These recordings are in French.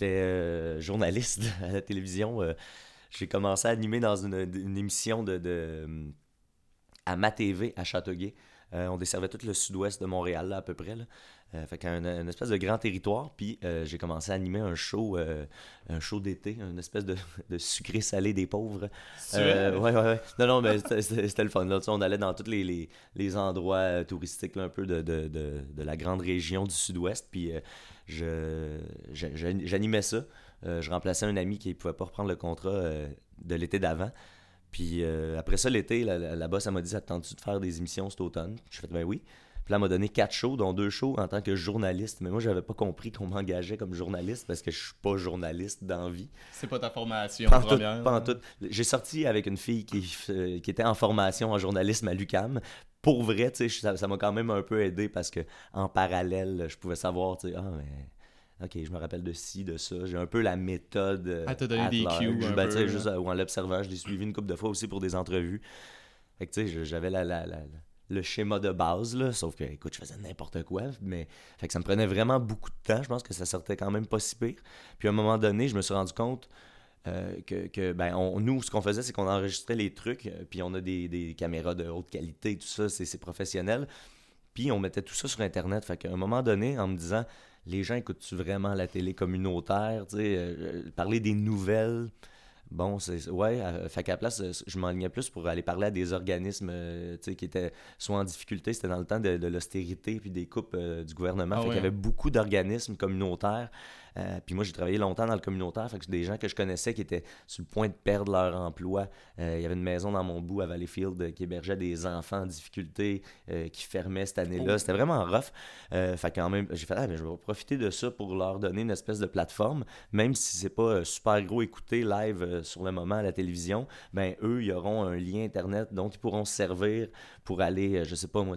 j'étais journaliste à la télévision. j'ai commencé à animer dans une, une émission de, de à Ma TV à Châteauguay. Euh, on desservait tout le sud-ouest de Montréal, là, à peu près. Là. Euh, fait qu'un une espèce de grand territoire. Puis euh, j'ai commencé à animer un show, un show d'été, une espèce de, de sucré-salé des pauvres. ouais, ouais, ouais. Non, non, mais c'était le fun. Là. on allait dans tous les, les, les endroits touristiques un peu de, de, de, de, la grande région du sud-ouest. Puis j'animais ça. je remplaçais un ami qui ne pouvait pas reprendre le contrat de l'été d'avant. Puis euh, après ça, l'été, la, boss, elle m'a dit Attends-tu de faire des émissions cet automne? Je fait Ben oui. Puis là, elle m'a donné quatre shows, dont deux shows en tant que journaliste. Mais moi, j'avais pas compris qu'on m'engageait comme journaliste parce que je suis pas journaliste d'envie. C'est pas ta formation pas en tout. J'ai sorti avec une fille qui, euh, qui était en formation en journalisme à l'UCAM pour vrai, tu sais, ça m'a quand même un peu aidé parce que en parallèle, je pouvais savoir, tu sais, ah, mais OK, je me rappelle de ci, de ça. J'ai un peu la méthode. Euh, ah, t'as donné des cues. Ben, juste, ou en l'observant, je l'ai suivi une couple de fois aussi pour des entrevues. Fait que, tu sais, j'avais la, la, le schéma de base, là, sauf que, écoute, je faisais n'importe quoi, mais fait que ça me prenait vraiment beaucoup de temps. Je pense que ça sortait quand même pas si pire. Puis à un moment donné, je me suis rendu compte euh, que, ben, nous, ce qu'on faisait, c'est qu'on enregistrait les trucs, euh, puis on a des, caméras de haute qualité, tout ça, c'est professionnel. Puis on mettait tout ça sur Internet. Fait qu'à un moment donné, en me disant, les gens écoutent-tu vraiment la télé communautaire, euh, parler des nouvelles. Bon, c'est ouais, fait qu'à la place, je m'enlignais plus pour aller parler à des organismes euh, qui étaient soit en difficulté, c'était dans le temps de, l'austérité puis des coupes du gouvernement. Ah fait qu'il y avait beaucoup d'organismes communautaires euh, puis moi, j'ai travaillé longtemps dans le communautaire, fait que des gens que je connaissais qui étaient sur le point de perdre leur emploi. Euh, il y avait une maison dans mon bout à Valleyfield qui hébergeait des enfants en difficulté euh, qui fermait cette année-là. Oh. C'était vraiment rough. fait quand même, j'ai fait, ah, je vais profiter de ça pour leur donner une espèce de plateforme, même si c'est pas super gros écouter live sur le moment à la télévision, ben eux, ils auront un lien Internet dont ils pourront se servir pour aller, je sais pas moi,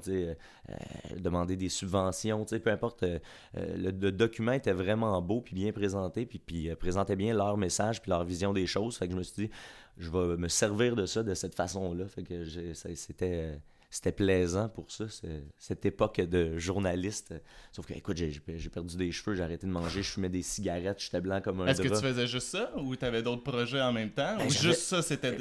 demander des subventions, peu importe. le, document était vraiment beau, puis bien présenté, puis, puis euh, présentait bien leur message, puis leur vision des choses. Fait que je me suis dit, je vais me servir de ça de cette façon-là. Fait que c'était c'était plaisant pour ça, cette époque de journaliste. Sauf que, écoute, j'ai perdu des cheveux, j'ai arrêté de manger, je fumais des cigarettes, j'étais blanc comme un Est-ce que tu faisais juste ça ou tu avais d'autres projets en même temps? Ben, ou juste ça, c'était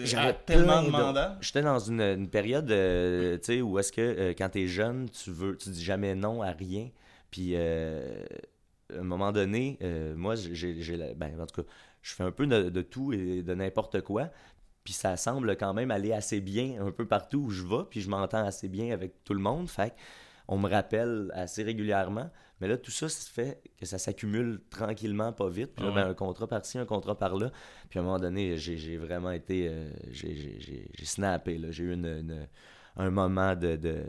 tellement demandant? J'étais dans une, période, euh, tu sais, où est-ce que euh, quand tu es jeune, tu veux, tu dis jamais non à rien. Puis à un moment donné, euh, moi, j'ai, ben, en tout cas, je fais un peu de, tout et de n'importe quoi. Puis ça semble quand même aller assez bien un peu partout où je vais, puis je m'entends assez bien avec tout le monde. Fait on me rappelle assez régulièrement. Mais là, tout ça, ça fait que ça s'accumule tranquillement, pas vite. Puis là, ben, un contrat par-ci, un contrat par-là. Puis à un moment donné, j'ai vraiment été. Euh, j'ai snappé. J'ai eu une, un moment de de,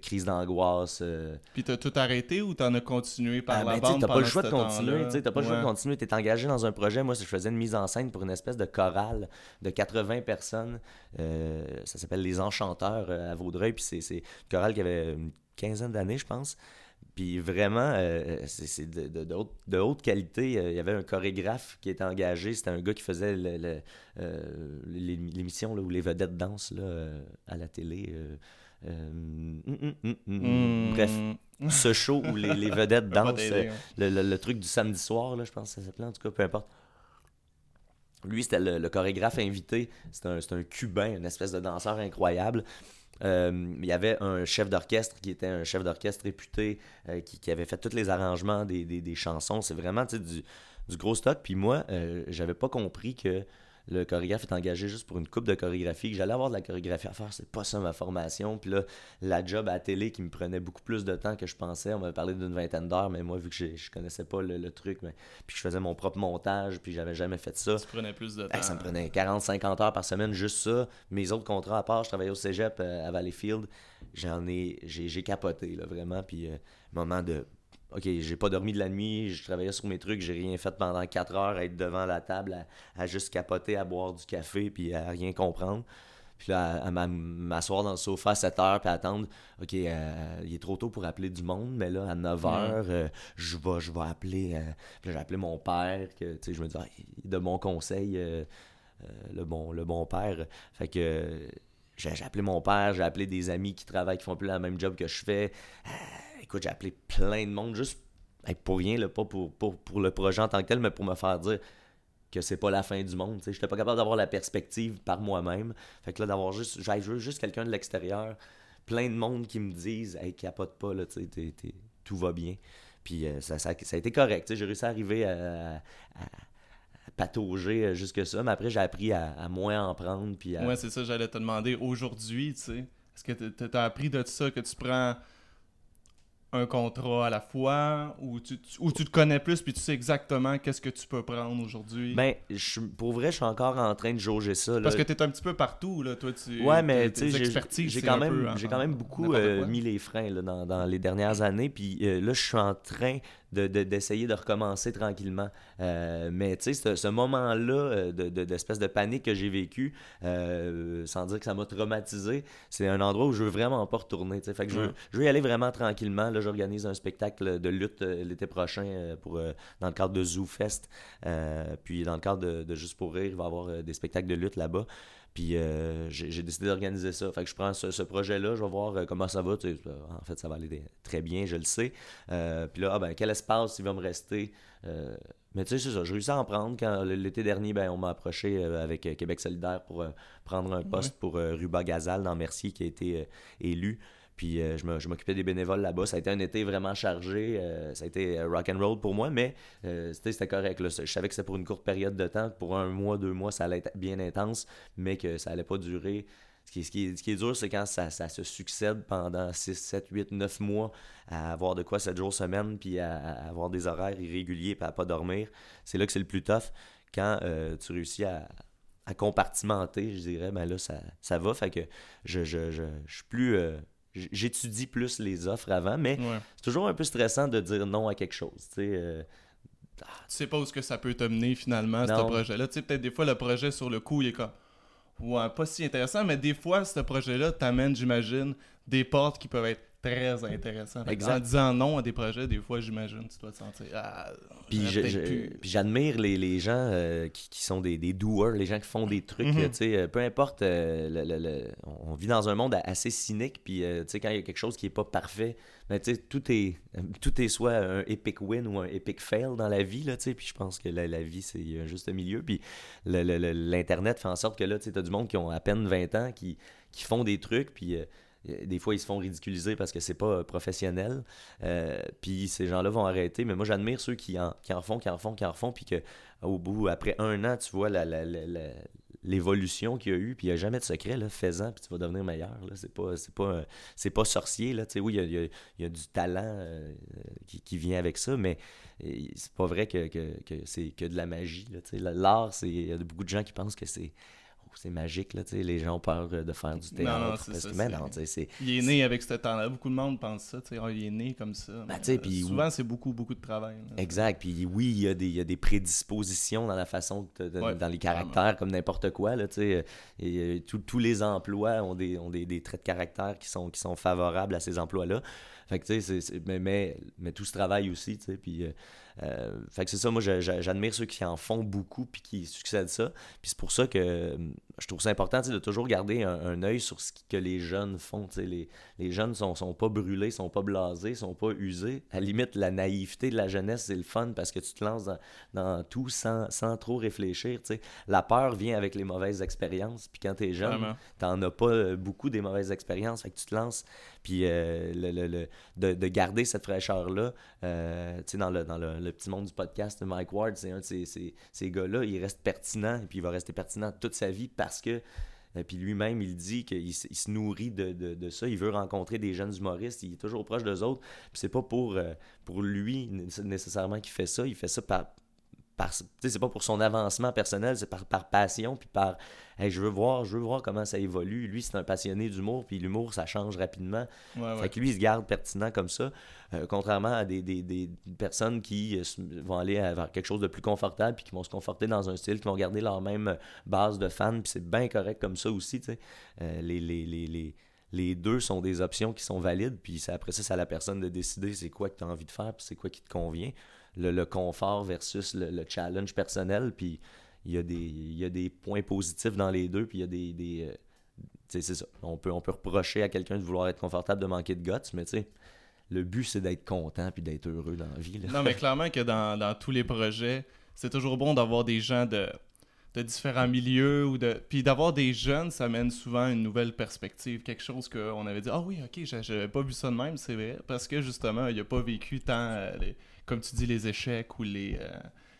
crise d'angoisse. Euh. Puis t'as tout arrêté ou t'en as continué par ah, la ben, bande T'as pas le choix de continuer, t'as pas le choix de continuer. T'es engagé dans un projet. Moi, je faisais une mise en scène pour une espèce de chorale de 80 personnes. Euh, ça s'appelle Les Enchanteurs euh, à Vaudreuil. Puis c'est une chorale qui avait une quinzaine d'années, je pense. Puis vraiment, c'est de, de, de, haute, qualité. Il y avait un chorégraphe qui était engagé. C'était un gars qui faisait l'émission où les vedettes dansent là, à la télé. Euh, mm, mm, mm, bref, ce show où les, vedettes dansent, euh, le, truc du samedi soir, là, je pense que ça s'appelait, en tout cas, peu importe. Lui, c'était le, chorégraphe invité. C'était un, un, Cubain, une espèce de danseur incroyable. Euh, il y avait un chef d'orchestre qui était un chef d'orchestre réputé, qui, avait fait tous les arrangements des, des, chansons. C'est vraiment du, du, gros stock. Puis moi, j'avais pas compris que le chorégraphe est engagé juste pour une coupe de chorégraphie, que j'allais avoir de la chorégraphie à faire, c'est pas ça ma formation. Puis là, la job à la télé qui me prenait beaucoup plus de temps que je pensais, on m'avait parlé d'une vingtaine d'heures, mais moi, vu que je connaissais pas le, truc, mais, puis je faisais mon propre montage, puis j'avais jamais fait ça. Ça prenait plus de temps. ça me prenait 40-50 heures par semaine, juste ça. Mes autres contrats à part, je travaillais au cégep euh, à Valleyfield, j'en ai, j'ai capoté, là, vraiment. Puis, euh, moment de OK, j'ai pas dormi de la nuit, je travaillais sur mes trucs, j'ai rien fait pendant 4 heures à être devant la table, à, juste capoter, à boire du café, puis à rien comprendre. Puis là, à, m'asseoir dans le sofa à 7 heures, puis attendre. OK, euh, il est trop tôt pour appeler du monde, mais là, à 9 heures, euh, je vais je vais appeler. Euh, puis j'ai appelé mon père, que, je me dis, ah, de mon conseil, le, bon, le bon père. Fait que j'ai appelé mon père, j'ai appelé des amis qui travaillent, qui font plus la même job que je fais écoute, j'ai appelé plein de monde juste pour rien, là, pas pour, pour, le projet en tant que tel, mais pour me faire dire que c'est pas la fin du monde. Je n'étais pas capable d'avoir la perspective par moi-même. Fait que là, d'avoir juste, juste quelqu'un de l'extérieur, plein de monde qui me disent Hey, capote pas, là, tout va bien. Puis euh, ça, ça, a été correct. J'ai réussi à arriver à, patauger jusque ça, mais après j'ai appris à, moins en prendre. Puis Ouais, c'est ça, j'allais te demander aujourd'hui, tu sais. Est-ce que tu as appris de ça que tu prends un contrat à la fois ou tu, tu te connais plus puis tu sais exactement qu'est-ce que tu peux prendre aujourd'hui? Ben, je, pour vrai, je suis encore en train de jauger ça. Parce que tu es un petit peu partout, là, toi. Tu, ouais, mais tu sais, j'ai quand, même, j'ai quand même beaucoup euh, mis les freins là, dans, dans, les dernières années. Puis euh, là, je suis en train d'essayer de, recommencer tranquillement. Euh, mais tu sais, ce, moment-là euh, d'espèce de, panique que j'ai vécu, euh, sans dire que ça m'a traumatisé, c'est un endroit où je veux vraiment pas retourner. Fait que je, veux, y aller vraiment tranquillement. Là, j'organise un spectacle de lutte l'été prochain pour, dans le cadre de Zoo Fest. puis dans le cadre de, de Juste pour rire, il va y avoir des spectacles de lutte là-bas. Puis euh, j'ai décidé d'organiser ça. Fait que je prends ce, projet-là, je vais voir euh, comment ça va. en fait, ça va aller très bien, je le sais. Euh, puis là, ah, ben, quel espace il va me rester? mais tu sais, c'est ça. Je réussis à en prendre. Quand l'été dernier, ben, on m'a approché avec Québec solidaire pour prendre un poste pour Ruba Gazal dans Mercier qui a été élu. Puis euh, je m'occupais des bénévoles là-bas. Ça a été un été vraiment chargé. Euh, ça a été euh, rock and roll pour moi, mais c'était correct. Je savais que c'était pour une courte période de temps. Pour un mois, deux mois, ça allait être bien intense, mais que ça allait pas durer. Ce qui, ce qui, est, ce qui est, dur, c'est quand ça, ça, se succède pendant 6, 7, 8, 9 mois à avoir de quoi 7 jours semaine, puis à, avoir des horaires irréguliers, puis à pas dormir. C'est là que c'est le plus tough. Quand tu réussis à, à compartimenter, je dirais, ben là, ça, ça va. Fait que je, je, je, je suis plus j'étudie plus les offres avant, mais c'est toujours un peu stressant de dire non à quelque chose. Tu sais, euh, tu sais pas où ce que ça peut te mener finalement, ce projet-là. Tu sais, peut-être des fois, le projet sur le coup, il est comme. Ouais, pas si intéressant, mais des fois, ce projet-là t'amène, j'imagine, des portes qui peuvent être très intéressant. En disant non à des projets, des fois, j'imagine, tu dois te sentir. Ah, puis, j'admire les, les, gens euh, qui, qui, sont des, des doers, les gens qui font des trucs. Mhm. Euh, peu importe, euh, le, on vit dans un monde assez cynique. Puis quand il y a quelque chose qui n'est pas parfait, ben, tout, est, tout est soit un epic win ou un epic fail dans la vie. Là, puis je pense que la, la vie, c'est un juste milieu. Puis l'Internet fait en sorte que là, tu as du monde qui ont à peine 20 ans qui, qui font des trucs. Puis des fois, ils se font ridiculiser parce que c'est pas euh, professionnel. Euh, puis ces gens-là vont arrêter. Mais moi, j'admire ceux qui en, qui en font, qui en font, qui en font. Puis qu'au bout, après un an, tu vois l'évolution qu'il y a eu. Puis il n'y a jamais de secret. Là, fais-en, puis tu vas devenir meilleur. C'est pas, pas, pas sorcier. Là. oui, il y a, du talent euh, qui, vient avec ça. Mais c'est pas vrai que, c'est que de la magie. L'art, il y a beaucoup de gens qui pensent que c'est c'est magique, là, les gens ont peur de faire du théâtre. Non, c'est Il est né avec ce temps-là. Beaucoup de monde pense ça. Oh, il est né comme ça. Ben, souvent, c'est beaucoup, beaucoup de travail. exact. Puis oui, il y, a des, il y, a des prédispositions dans la façon, dans les caractères, comme n'importe quoi. Là, et, et, tous les emplois ont, des, ont des, des, traits de caractère qui sont, qui sont favorables à ces emplois-là. Fait que, tu sais, mais, mais, mais, tout ce travail aussi, tu sais, puis... Euh, euh, fait que c'est ça, moi j'admire ceux qui en font beaucoup puis qui succèdent ça. Puis c'est pour ça que euh, je trouve ça important de toujours garder un, un œil sur ce que les jeunes font. Les, les jeunes sont, sont pas brûlés, sont pas blasés, sont pas usés. À la limite, la naïveté de la jeunesse, c'est le fun parce que tu te lances dans, tout sans, sans, trop réfléchir. sais La peur vient avec les mauvaises expériences. Puis quand tu es jeune, tu n'en as pas beaucoup des mauvaises expériences. Fait que tu te lances puis euh, le, de, garder cette fraîcheur-là, euh, dans, le, dans le, petit monde du podcast, Mike Ward, c'est un de ces, ces, gars-là, il reste pertinent, et puis il va rester pertinent toute sa vie parce que euh, puis lui-même, il dit qu'il se nourrit de, de, ça. Il veut rencontrer des jeunes humoristes. Il est toujours proche d'eux autres. Puis c'est pas pour, pour lui nécessairement qu'il fait ça. Il fait ça par, c'est pas pour son avancement personnel, c'est par, par passion, puis par je veux voir, je veux voir comment ça évolue. Lui, c'est un passionné d'humour, puis l'humour, ça change rapidement. fait que lui, il se garde pertinent comme ça, euh, contrairement à des, des, des, personnes qui euh, vont aller vers quelque chose de plus confortable, puis qui vont se conforter dans un style, qui vont garder leur même base de fans, puis c'est bien correct comme ça aussi, tu sais. Euh, les, les, les, les les deux sont des options qui sont valides, puis après ça, c'est à la personne de décider c'est quoi que tu as envie de faire, puis c'est quoi qui te convient le, confort versus le, challenge personnel. Puis il y, a des, il y a des points positifs dans les deux, puis il y a des. des euh, c'est ça. On peut, on peut reprocher à quelqu'un de vouloir être confortable de manquer de guts, mais tu sais, le but, c'est d'être content puis d'être heureux dans la vie. Non, mais clairement que dans, dans tous les projets, c'est toujours bon d'avoir des gens de, de différents milieux ou de puis d'avoir des jeunes ça mène souvent une nouvelle perspective quelque chose qu'on avait dit ah oui ok j'avais pas vu ça de même c'est vrai parce que justement il a pas vécu tant euh, comme tu dis les échecs ou les euh,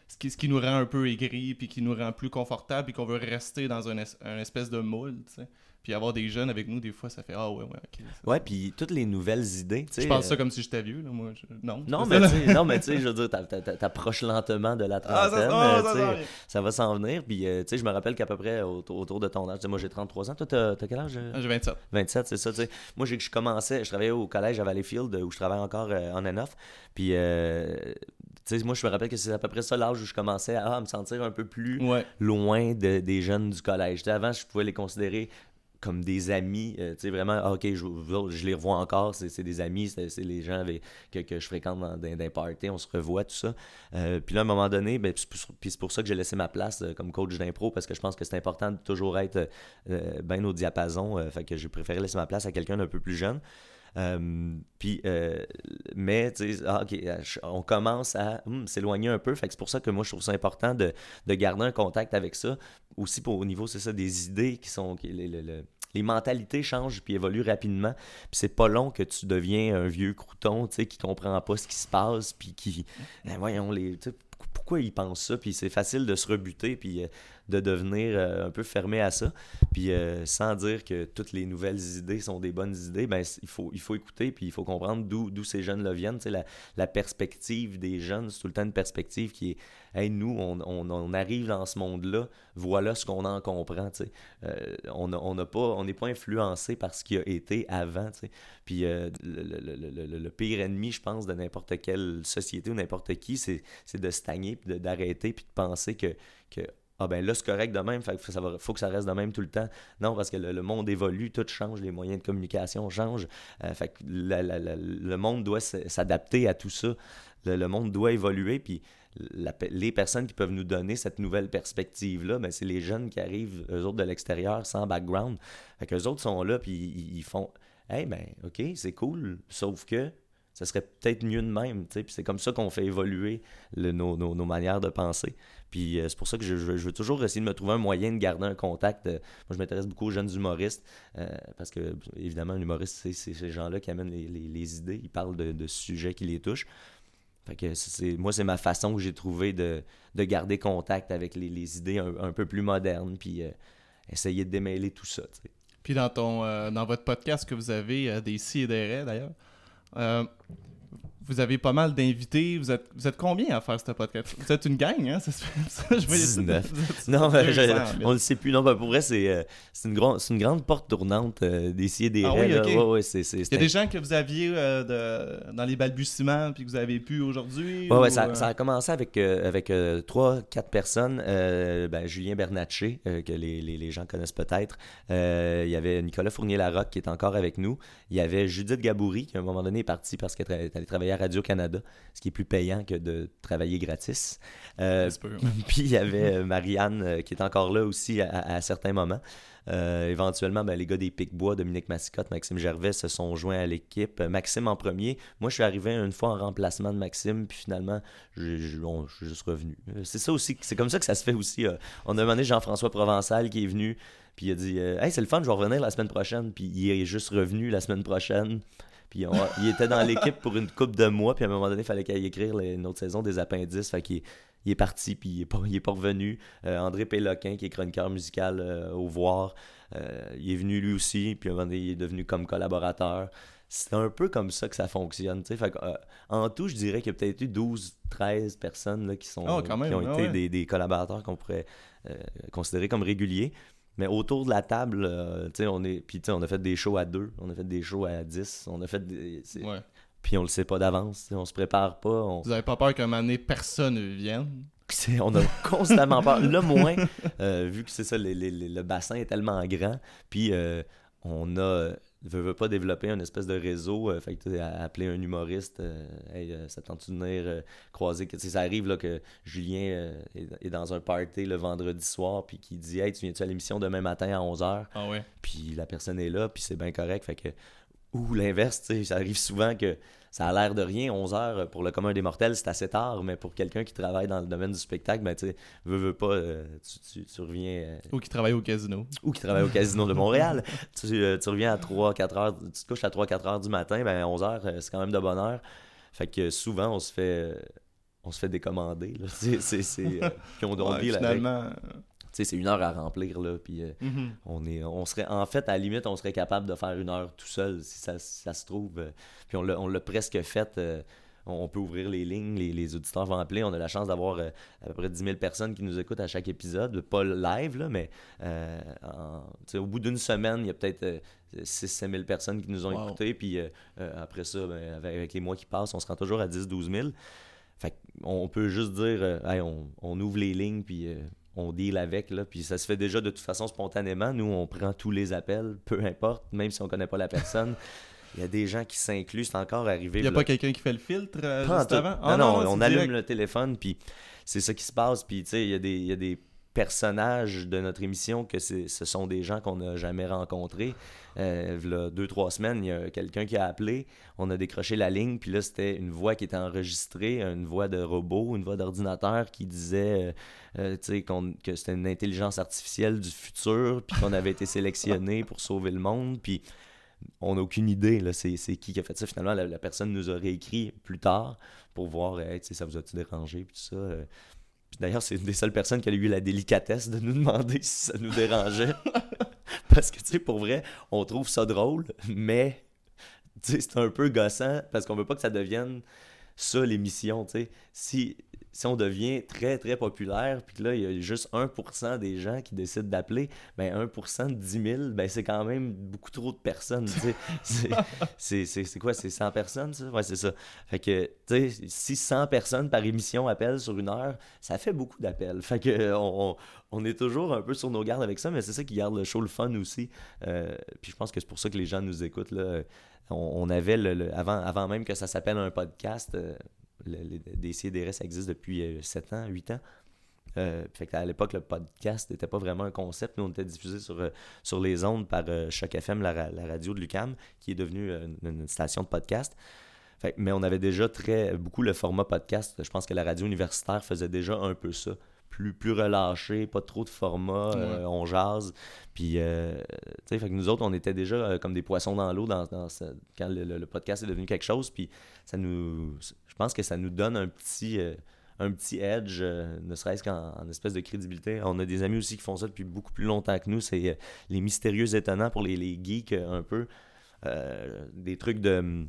ce, qui, ce qui nous rend un peu aigris puis qui nous rend plus confortable et qu'on veut rester dans un, un espèce de moule tu sais puis avoir des jeunes avec nous, des fois, ça fait Ah ouais, ouais, ok. Ouais, puis toutes les nouvelles idées. Je pense ça euh, comme si j'étais vieux, là, moi. Non. Non, mais non, mais tu sais, je veux dire, t'approches lentement de la ah, trentaine. Ah, ça, ça, ça, va s'en venir. Puis, euh, tu sais, je me rappelle qu'à peu près autour, de ton âge, moi j'ai 33 ans. Toi, t'as quel âge ah, J'ai 27. 27, c'est ça, tu sais. Moi, je commençais, je travaillais au collège à Valleyfield où je travaille encore en and-off. Puis, sais, moi, je me rappelle que c'est à peu près ça l'âge où je commençais à, me sentir un peu plus loin des jeunes du collège. avant, je pouvais les considérer comme des amis. Euh, tu sais, vraiment, ah, ok, je, les revois encore, c'est des amis, c'est les gens que, je fréquente dans, des parties, on se revoit, tout ça. Euh, puis là, à un moment donné, ben, puis c'est pour ça que j'ai laissé ma place euh, comme coach d'impro, parce que je pense que c'est important de toujours être bien au diapason. fait que j'ai préféré laisser ma place à quelqu'un d'un peu plus jeune. puis, mais, tu sais, ah, on commence à hmm, s'éloigner un peu. Fait que c'est pour ça que moi, je trouve ça important de, de garder un contact avec ça. Aussi, pour, au niveau, c'est ça, des idées qui sont les mentalités changent puis évoluent rapidement. Puis c'est pas long que tu deviens un vieux crouton, tu sais, qui comprend pas ce qui se passe, puis qui, ben voyons, les, pourquoi ils pensent ça, puis c'est facile de se rebuter, puis euh, de devenir euh, un peu fermé à ça. Puis euh, sans dire que toutes les nouvelles idées sont des bonnes idées, ben, il, faut, il faut écouter, puis il faut comprendre d'où ces jeunes-là viennent. La, la perspective des jeunes, c'est tout le temps une perspective qui est Hey, nous, on, on, arrive dans ce monde-là, voilà ce qu'on en comprend. Euh, on n'est pas, on pas influencé par ce qui a été avant. Puis le, le, le, pire ennemi, je pense, de n'importe quelle société ou n'importe qui, c'est de stagner, d'arrêter, puis de penser que, que ah ben là c'est correct de même, fait faut que ça reste de même tout le temps. Non, parce que le, monde évolue, tout change, les moyens de communication changent. Euh, fait que le monde doit s'adapter à tout ça. Le, monde doit évoluer, puis les personnes qui peuvent nous donner cette nouvelle perspective-là, ben, c'est les jeunes qui arrivent, eux autres de l'extérieur, sans background. Fait qu'eux autres sont là, puis ils, font Hey, ben, OK, c'est cool, sauf que ça serait peut-être mieux de même. Puis c'est comme ça qu'on fait évoluer nos, nos, manières de penser. Puis euh, c'est pour ça que je, veux toujours essayer de me trouver un moyen de garder un contact. moi, je m'intéresse beaucoup aux jeunes humoristes euh, parce que, évidemment, un humoriste, c'est ces gens-là qui amènent les, les, idées. Ils parlent de, de, sujets qui les touchent. Fait que c'est, moi, c'est ma façon que j'ai trouvé de, de, garder contact avec les, les idées un, peu plus modernes, puis euh, essayer de démêler tout ça. Puis dans, ton, dans votre podcast que vous avez, des si et des raies d'ailleurs, euh, vous avez pas mal d'invités. Vous êtes, vous êtes combien à faire ce podcast? Vous êtes une gang, hein? Ça, je 19. non, on ne sait plus. Non, ben, pour vrai, c'est euh, une, une grande porte tournante euh, d'essayer des ah, oui, okay. ouais, Il y a des gens que vous aviez euh, de, dans les balbutiements puis que vous avez pu aujourd'hui Oui, ouais, ça, ça, a commencé avec, avec trois, quatre personnes. Ben, Julien Bernatchez, que les, les, les, gens connaissent peut-être. il y avait Nicolas Fournier-Larocque qui est encore avec nous. Il y avait Judith Gaboury qui, à un moment donné, est partie parce qu'elle allait travailler Radio-Canada, ce qui est plus payant que de travailler gratis. Euh, puis il y avait euh, Marianne euh, qui est encore là aussi à, certains moments. éventuellement, ben, les gars des Pic-Bois, Dominique Massicotte, Maxime Gervais se sont joints à l'équipe. Maxime en premier. Moi, je suis arrivé une fois en remplacement de Maxime, puis finalement, je, suis juste revenu. C'est ça aussi, c'est comme ça que ça se fait aussi. on a demandé Jean-François Provençal qui est venu, puis il a dit Hey, c'est le fun, je vais revenir la semaine prochaine. Puis il est juste revenu la semaine prochaine. Puis il était dans l'équipe pour une coupe de mois, puis à un moment donné, il fallait qu'il écrire une autre saison des appendices. Fait qu'il il est parti, puis il n'est pas, pas revenu. Euh, André Péloquin, qui est chroniqueur musical euh, au Voir, euh, il est venu lui aussi, puis à un moment donné, il est devenu comme collaborateur. C'est un peu comme ça que ça fonctionne. Fait en tout, je dirais qu'il y a peut-être eu 12, 13 personnes là, qui, sont, ah, qui ont été des, des, collaborateurs qu'on pourrait considérer comme réguliers. Mais autour de la table, euh, tu sais, on est. Puis, on a fait des shows à deux, on a fait des shows à dix, on a fait des. Puis, on le sait pas d'avance, on se prépare pas. Vous avez pas peur qu'un moment donné, personne vienne? On a constamment peur. Le moins, euh, vu que c'est ça, le bassin est tellement grand, puis euh, on a ne veut pas développer un espèce de réseau. Euh, fait que appeler un humoriste, euh, hey, euh, ça tente de venir croiser. Que, ça arrive là, que Julien est, dans un party le vendredi soir, puis qui dit Hey, tu viens-tu à l'émission demain matin à 11h ah ouais. Puis la personne est là, puis c'est bien correct. Fait que Ou l'inverse, ça arrive souvent que ça a l'air de rien, 11 heures pour le commun des mortels, c'est assez tard, mais pour quelqu'un qui travaille dans le domaine du spectacle, ben tu veux, veux pas, euh, tu, tu, reviens. Euh, ou qui travaille au casino. Ou qui travaille au casino de Montréal. tu, euh, tu, reviens à 3-4 heures, tu te couches à 3-4 heures du matin, ben 11 heures, c'est quand même de bonne heure. Fait que souvent, on se fait. on se fait décommander. C'est, c'est, puis on, ouais, finalement, c'est une heure à remplir, là, puis euh, mm-hmm. on est, on serait, en fait, à la limite, on serait capable de faire une heure tout seul, si ça, se trouve. Euh, puis on l'a presque fait. Euh, on peut ouvrir les lignes, les, auditeurs vont appeler. On a la chance d'avoir à peu près 10 000 personnes qui nous écoutent à chaque épisode. Pas live, là, mais au bout d'une semaine, il y a peut-être 6 000 personnes qui nous ont écoutés. Puis après ça, ben, avec, les mois qui passent, on se rend toujours à 10 12 000. Fait on peut juste dire, on, on, ouvre les lignes, puis on deal avec, là, puis ça se fait déjà de toute façon spontanément. Nous, on prend tous les appels, peu importe, même si on connaît pas la personne. Il y a des gens qui s'incluent, c'est encore arrivé. Il n'y a pas quelqu'un qui fait le filtre euh, juste avant? Ah, non, non, on allume le téléphone, puis c'est ça qui se passe. Puis, tu sais, il y, y a des personnages de notre émission que ce sont des gens qu'on n'a jamais rencontrés. Euh, deux, trois semaines, il y a quelqu'un qui a appelé, on a décroché la ligne, puis là, c'était une voix qui était enregistrée, une voix de robot, une voix d'ordinateur qui disait euh, euh, que c'était une intelligence artificielle du futur, puis qu'on avait été sélectionné pour sauver le monde, puis on n'a aucune idée, c'est, qui qui a fait ça. Finalement, la, personne nous aurait écrit plus tard pour voir, hey, ça vous a-tu dérangé, puis tout ça. D'ailleurs, c'est une des seules personnes qui a eu la délicatesse de nous demander si ça nous dérangeait. parce que, tu sais, pour vrai, on trouve ça drôle, mais c'est un peu gossant parce qu'on veut pas que ça devienne ça l'émission, tu sais. Si, si on devient très, très populaire, puis que là, il y a juste 1% des gens qui décident d'appeler, ben 1% de 10 000, ben c'est quand même beaucoup trop de personnes, c'est quoi, c'est 100 personnes, ça? Ouais, c'est ça. Fait que, tu sais, si 100 personnes par émission appellent sur une heure, ça fait beaucoup d'appels. Fait que on, on, est toujours un peu sur nos gardes avec ça, mais c'est ça qui garde le show le fun aussi. Euh, puis je pense que c'est pour ça que les gens nous écoutent, là. On, avait, le, avant, avant même que ça s'appelle un podcast... Euh, le, des CDR, ça existe depuis 7 euh, ans, 8 ans. Euh, fait à l'époque, le podcast n'était pas vraiment un concept. Nous, on était diffusé sur, euh, sur les ondes par Choc FM, la, radio de Lucam, qui est devenue une, station de podcast. Fait, mais on avait déjà très beaucoup le format podcast. Je pense que la radio universitaire faisait déjà un peu ça plus, plus relâché, pas trop de format, euh, on jase. Puis, euh, tu sais, fait que nous autres, on était déjà euh, comme des poissons dans l'eau dans, quand le, podcast est devenu quelque chose. Puis, ça nous. Je pense que ça nous donne un petit. un petit edge, ne serait-ce qu'en espèce de crédibilité. On a des amis aussi qui font ça depuis beaucoup plus longtemps que nous. C'est les mystérieux étonnants pour les, les geeks un peu. des trucs de,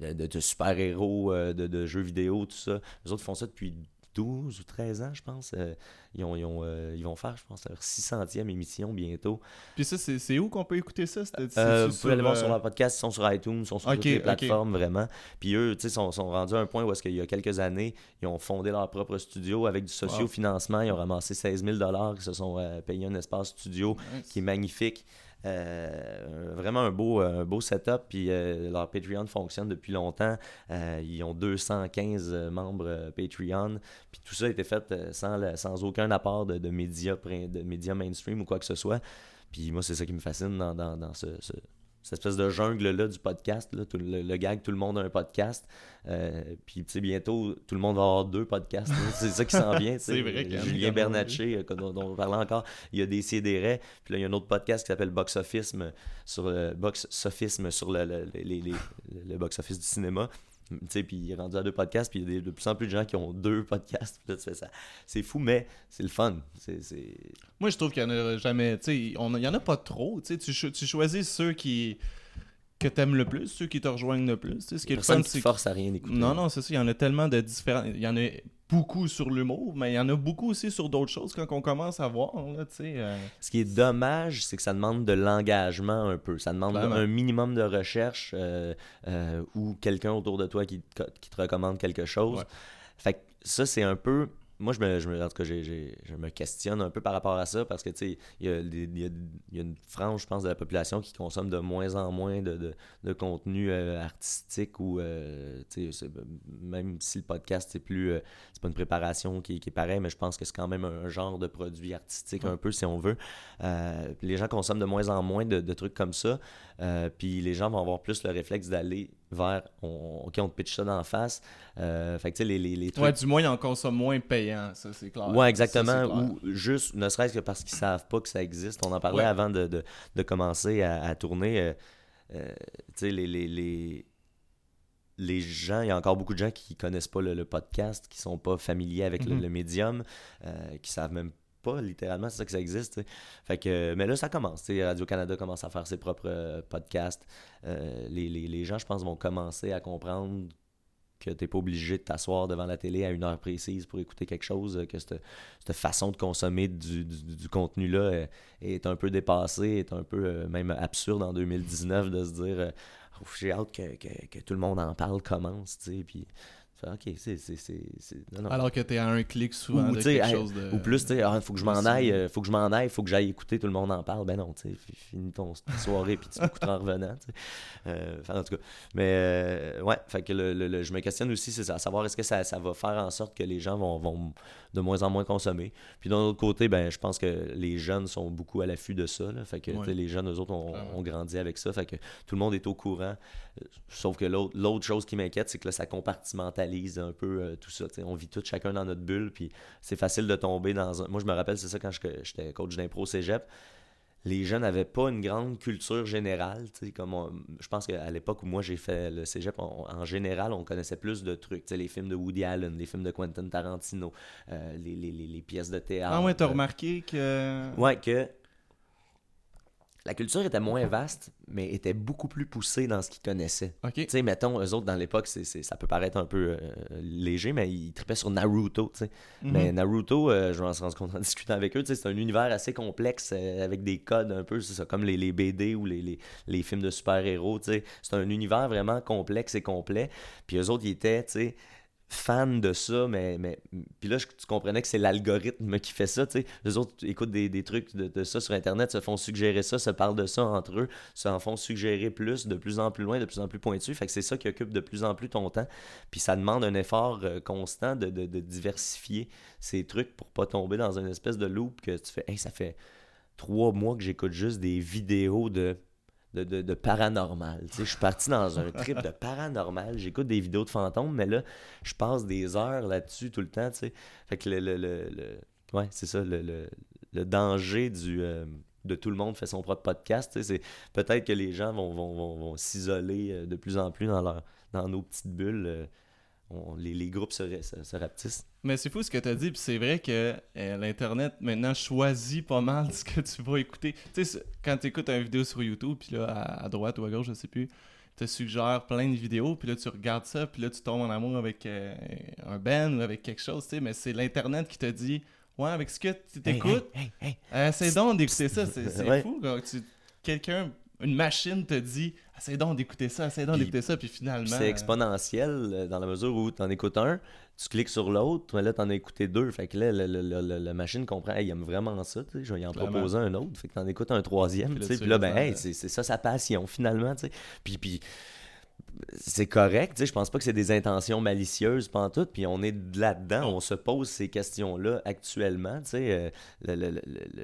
de, super-héros, de, de, jeux vidéo, tout ça. Les autres font ça depuis 12 ou 13 ans, je pense. Euh, ils, ont, ils, ont, euh, ils, vont faire, je pense, leur 600e émission bientôt. Puis ça, c'est où qu'on peut écouter ça? Euh, vous pouvez aller voir sur leur podcast, ils sont sur iTunes, ils sont sur toutes les plateformes, vraiment. Puis eux, tu sais, sont, sont rendus à un point où est-ce qu'il y a quelques années, ils ont fondé leur propre studio avec du socio-financement. Ils ont ramassé 16 000 Ils se sont payés un espace studio qui est magnifique. Euh, vraiment un beau, un beau setup. Puis euh, leur Patreon fonctionne depuis longtemps. Euh, ils ont 215 membres Patreon. Puis tout ça a été fait sans, sans aucun apport de, de, médias, de médias mainstream ou quoi que ce soit. Puis moi, c'est ça qui me fascine dans, dans, dans ce, cette espèce de jungle-là du podcast. Là, le, gag, tout le monde a un podcast. Euh, puis, tu sais, bientôt, tout le monde va avoir deux podcasts. c'est ça qui s'en vient. c'est vrai. Julien Bernatchez, euh, dont, on parlait encore, il y a des CDR. Puis là, il y a un autre podcast qui s'appelle Box Office sur, le, Box Sophisme sur le, le box-office du cinéma puis il est rendu à deux podcasts, puis il y a de plus en plus de gens qui ont deux podcasts. ça. C'est fou, mais c'est le fun. Moi, je trouve qu'il y en a jamais. Il y en a pas trop. Tu, tu choisis ceux qui que t'aimes le plus, ceux qui te rejoignent le plus. Ce qui est le fun, c'est force à rien écouter. Non, non, c'est ça. Il y en a tellement de différents. Il y en a beaucoup sur l'humour, mais il y en a beaucoup aussi sur d'autres choses quand on commence à voir. Là, euh... Ce qui est dommage, c'est que ça demande de l'engagement un peu. Ça demande un minimum de recherche euh, euh, ou quelqu'un autour de toi qui, qui, te recommande quelque chose. Fait que ça, c'est un peu moi, je me, je me, en tout cas, je me questionne un peu par rapport à ça parce que, tu sais, il y a, y, a, une frange, je pense, de la population qui consomme de moins en moins de, de, de contenu euh, artistique ou, euh, tu sais, même si le podcast, c'est plus, euh, c'est pas une préparation qui, qui, est pareil, mais je pense que c'est quand même un, genre de produit artistique un peu, si on veut. les gens consomment de moins en moins de, trucs comme ça. puis les gens vont avoir plus le réflexe d'aller vers on, OK, on te pitch ça d'en face. Euh, fait que tu sais, les, les, les trucs... Ouais, du moins, ils en consomment moins payant, ça, c'est clair. Ouais, exactement. Ou juste, ne serait-ce que parce qu'ils savent pas que ça existe. On en parlait avant de, de, de, commencer à, à tourner. Euh, euh, tu sais, les, les, les, les gens, il y a encore beaucoup de gens qui connaissent pas le, podcast, qui sont pas familiers avec le, mm-hmm. médium, qui savent même pas littéralement, c'est ça que ça existe. Fait que, mais là, ça commence. Radio-Canada commence à faire ses propres euh, podcasts. Euh, les, les, les, gens, je pense, vont commencer à comprendre que tu n'es pas obligé de t'asseoir devant la télé à une heure précise pour écouter quelque chose, que cette, façon de consommer du, du, contenu-là euh, est, un peu dépassée, est un peu même absurde en 2019 de se dire j'ai hâte que, que, que, tout le monde en parle, commence, puis OK, c'est. Alors que tu es à un clic souvent ou, de quelque chose de. Ou plus, tu sais, il ah, faut que je m'en aille, il faut que je m'en aille, faut que j'aille écouter, tout le monde en parle. Ben non, tu sais, finis ton soirée puis tu m'écouteras en revenant. Euh, enfin, en tout cas. Mais euh, ouais, fait que le, je me questionne aussi, c'est ça, à savoir est-ce que ça, ça, va faire en sorte que les gens vont, vont de moins en moins consommer. Puis d'un autre côté, ben je pense que les jeunes sont beaucoup à l'affût de ça. Là, fait que les jeunes, eux autres, ont, grandi avec ça. Fait que tout le monde est au courant. Sauf que l'autre chose qui m'inquiète, c'est que là, ça compartimentalise un peu euh, tout ça. On vit tout chacun dans notre bulle, puis c'est facile de tomber dans un... Moi, je me rappelle, c'est ça quand j'étais coach d'impro cégep les jeunes n'avaient pas une grande culture générale. Comme je pense qu'à l'époque où moi j'ai fait le cégep, en général, on connaissait plus de trucs. Les films de Woody Allen, les films de Quentin Tarantino, euh, les, les, les, pièces de théâtre. Ah ouais, t'as remarqué que. Ouais, que la culture était moins vaste, mais était beaucoup plus poussée dans ce qu'ils connaissaient. Tu sais, mettons, eux autres, dans l'époque, c'est, ça peut paraître un peu euh, léger, mais ils tripaient sur Naruto, tu sais. Mhm. Mais Naruto, euh, je m'en suis rendu compte en discutant avec eux, c'est un univers assez complexe, euh, avec des codes un peu, c'est ça, comme les, les BD ou les, les, les films de super-héros, tu sais. C'est un univers vraiment complexe et complet. Puis eux autres, ils étaient, tu sais fan de ça, mais, mais puis là, tu comprenais que c'est l'algorithme qui fait ça, tu sais. Les autres écoutent des, trucs de, ça sur Internet, se font suggérer ça, se parlent de ça entre eux, s'en font suggérer plus, de plus en plus loin, de plus en plus pointu. Fait que c'est ça qui occupe de plus en plus ton temps. Puis ça demande un effort euh, constant de, de, de, diversifier ces trucs pour pas tomber dans une espèce de loop que tu fais, hey, ça fait trois mois que j'écoute juste des vidéos de de, de, de paranormal. Je suis parti dans un trip de paranormal. J'écoute des vidéos de fantômes, mais là, je passe des heures là-dessus tout le temps. Fait que le, le, le, ouais, c'est ça, le, le, danger du, euh, de tout le monde fait son propre podcast. C'est peut-être que les gens vont, vont, vont, vont s'isoler euh, de plus en plus dans, leur, dans nos petites bulles. Euh, les, groupes se, se, rapetissent. Mais c'est fou ce que tu as dit, puis c'est vrai que euh, l'Internet maintenant choisit pas mal ce que tu vas écouter. Tu sais, quand tu écoutes une vidéo sur YouTube, puis là, à, droite ou à gauche, je sais plus, te suggère plein de vidéos, puis là, tu regardes ça, puis là, tu tombes en amour avec euh, un band ou avec quelque chose, tu sais, mais c'est l'Internet qui te dit, ouais, avec ce que tu t'écoutes, c'est donc d'écouter ça, c'est fou. Quand quelqu'un une machine te dit essaye donc d'écouter ça, essaye donc d'écouter ça, puis finalement. C'est exponentiel euh, dans la mesure où tu en écoutes un, tu cliques sur l'autre, mais là, tu en as écouté deux. Fait que là, la machine comprend, hey, il aime vraiment ça, tu sais, je vais en proposer un autre. Fait que tu en écoutes un troisième, tu sais, puis là, ben, hey, c'est ça sa passion, finalement, tu sais. Puis, puis c'est correct, tu sais, je pense pas que c'est des intentions malicieuses tout puis on est là-dedans, on se pose ces questions-là actuellement, tu sais, euh,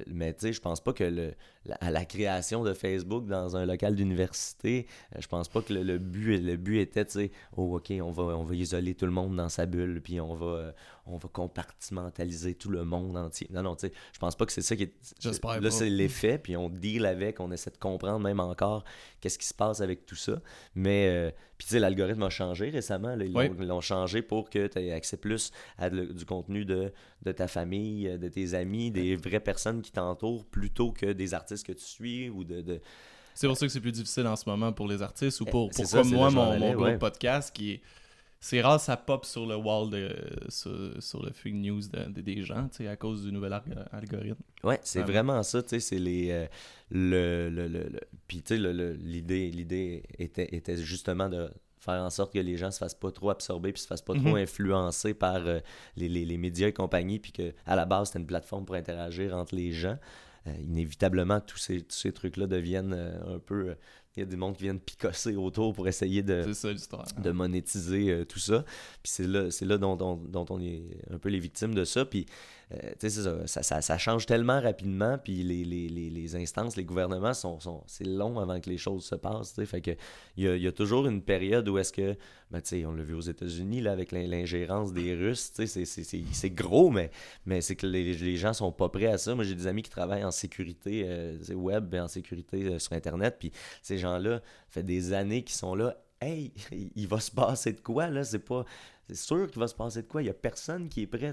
mais tu sais, je pense pas que le, à la création de Facebook dans un local d'université, euh, je pense pas que le, but le but était, tu sais, oh ok, on va on va isoler tout le monde dans sa bulle, puis on va euh, on va compartimentaliser tout le monde entier. Non non, tu sais, je pense pas que c'est ça qui est. J'espère Là c'est l'effet, puis on deal avec, on essaie de comprendre même encore qu'est-ce qui se passe avec tout ça, mais puis tu sais, l'algorithme a changé récemment, ils l'ont changé pour que tu aies accès plus à du contenu de de ta famille, de tes amis, des vraies personnes qui t'entourent plutôt que des artistes que tu suis ou de... C'est pour ça que c'est plus difficile en ce moment pour les artistes ou eh, pour, pour comme moi, mon, mon podcast qui est c'est rare ça pop sur le wall de sur, le feed news des gens à cause du nouvel algorithme. Ouais c'est vraiment. ça tu sais c'est les euh, le, le, le, puis tu sais l'idée l'idée était était justement de faire en sorte que les gens se fassent pas trop absorber puis se fassent pas trop Mhm. influencer par euh, les, les- les médias et compagnie puis que à la base c'était une plateforme pour interagir entre les gens. Euh, inévitablement tous ces, tous ces trucs là deviennent un peu il y a des mondes qui viennent picosser autour pour essayer de, ça de monétiser euh, tout ça. Puis c'est là, c'est là dont, dont- dont on est un peu les victimes de ça. Puis, euh, ça, ça, ça- change tellement rapidement. Puis les, les, les, instances, les gouvernements, sont, sont, c'est long avant que les choses se passent. Fait que il y a, y a toujours une période où est-ce que, ben, on l'a vu aux États-Unis, là, avec l'in- l'ingérence des Russes, c'est- gros, mais, mais c'est que les, les gens sont pas prêts à ça. Moi, j'ai des amis qui travaillent en sécurité euh, web en sécurité euh, sur Internet. Puis ces gens-là, fait des années qu'ils sont là. Hey, il va se passer de quoi, là? C'est pas. C'est sûr qu'il va se passer de quoi. Il y a personne qui est prêt.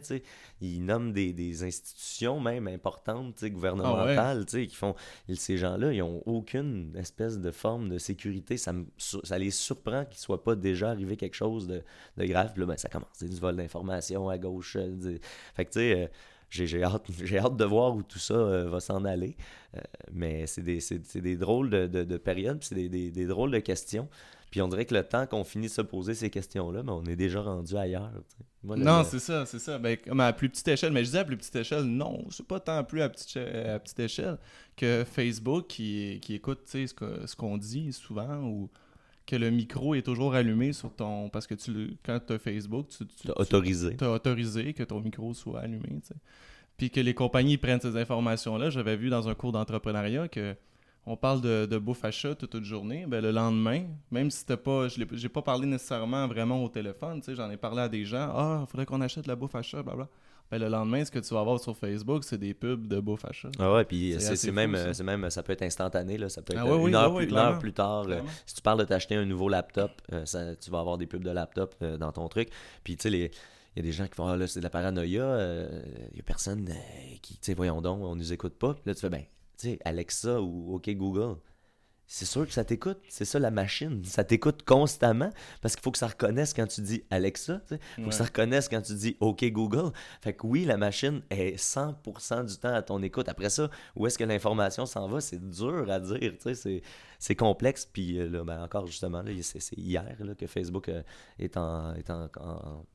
Ils nomment des, des institutions, même importantes, gouvernementales, sais, qui font. Ces gens-là, ils ont aucune espèce de forme de sécurité. Ça, me ça les surprend qu'il ne soit pas déjà arrivé quelque chose de, de grave. Puis là, ben, ça commence. C'est du vol d'informations à gauche. euh, Fait que, tu sais. euh, j'ai hâte, de voir où tout ça euh, va s'en aller. Euh, mais c'est des, drôles de, de, de périodes, c'est des, des- des drôles de questions. Puis on dirait que le temps qu'on finit de se poser ces questions-là, ben, on est déjà rendu ailleurs. tu. Moi, Non, le- c'est ça, c'est ça. Ben, comme à plus petite échelle, mais je disais à plus petite échelle, non, c'est pas tant plus à à petite échelle que Facebook qui, qui écoute tu ce que- ce qu'on dit souvent ou que le micro est toujours allumé sur ton. Parce que tu le- quand tu as Facebook, tu, tu, T'as tu- autorisé. t'as autorisé que ton micro soit allumé. tu. Puis que les compagnies prennent ces informations-là. J'avais vu dans un cours d'entrepreneuriat que on parle de, de bouffe à chat toute une journée. Ben, le lendemain, même si c'était pas. Je n'ai pas parlé nécessairement vraiment au téléphone, tu sais, j'en ai parlé à des gens. Ah, il faudrait qu'on achète de la bouffe à chat, blablabla. Ben, le lendemain, ce que tu vas voir sur Facebook, c'est des pubs de bouffe à chat. Ah ouais, puis C'est même, ça. euh, c'est même, ça peut être instantané, là, ça peut être Ah euh, oui, une, heure, ouais, plus, une heure plus tard. euh, si tu parles de t'acheter un nouveau laptop, euh, ça- tu vas avoir des pubs de laptop euh, dans ton truc. Puis tu sais, les- il y a des gens qui font Ah là, c'est de la paranoïa, euh, il y a personne euh, qui, tu sais, voyons donc, on nous écoute pas. Puis là, tu fais, ben, sais, Alexa ou OK Google. C'est sûr que ça t'écoute, c'est ça la machine, ça t'écoute constamment parce qu'il faut que ça reconnaisse quand tu dis Alexa, sais. faut Ouais. que ça reconnaisse quand tu dis OK Google. Fait que oui, la machine est 100% du temps à ton écoute. Après ça, où est-ce que l'information s'en va, c'est dur à dire, tu sais, c'est, complexe. Puis euh, là, ben, encore justement, là, c'est, hier là, que Facebook euh, est, en, est en, en-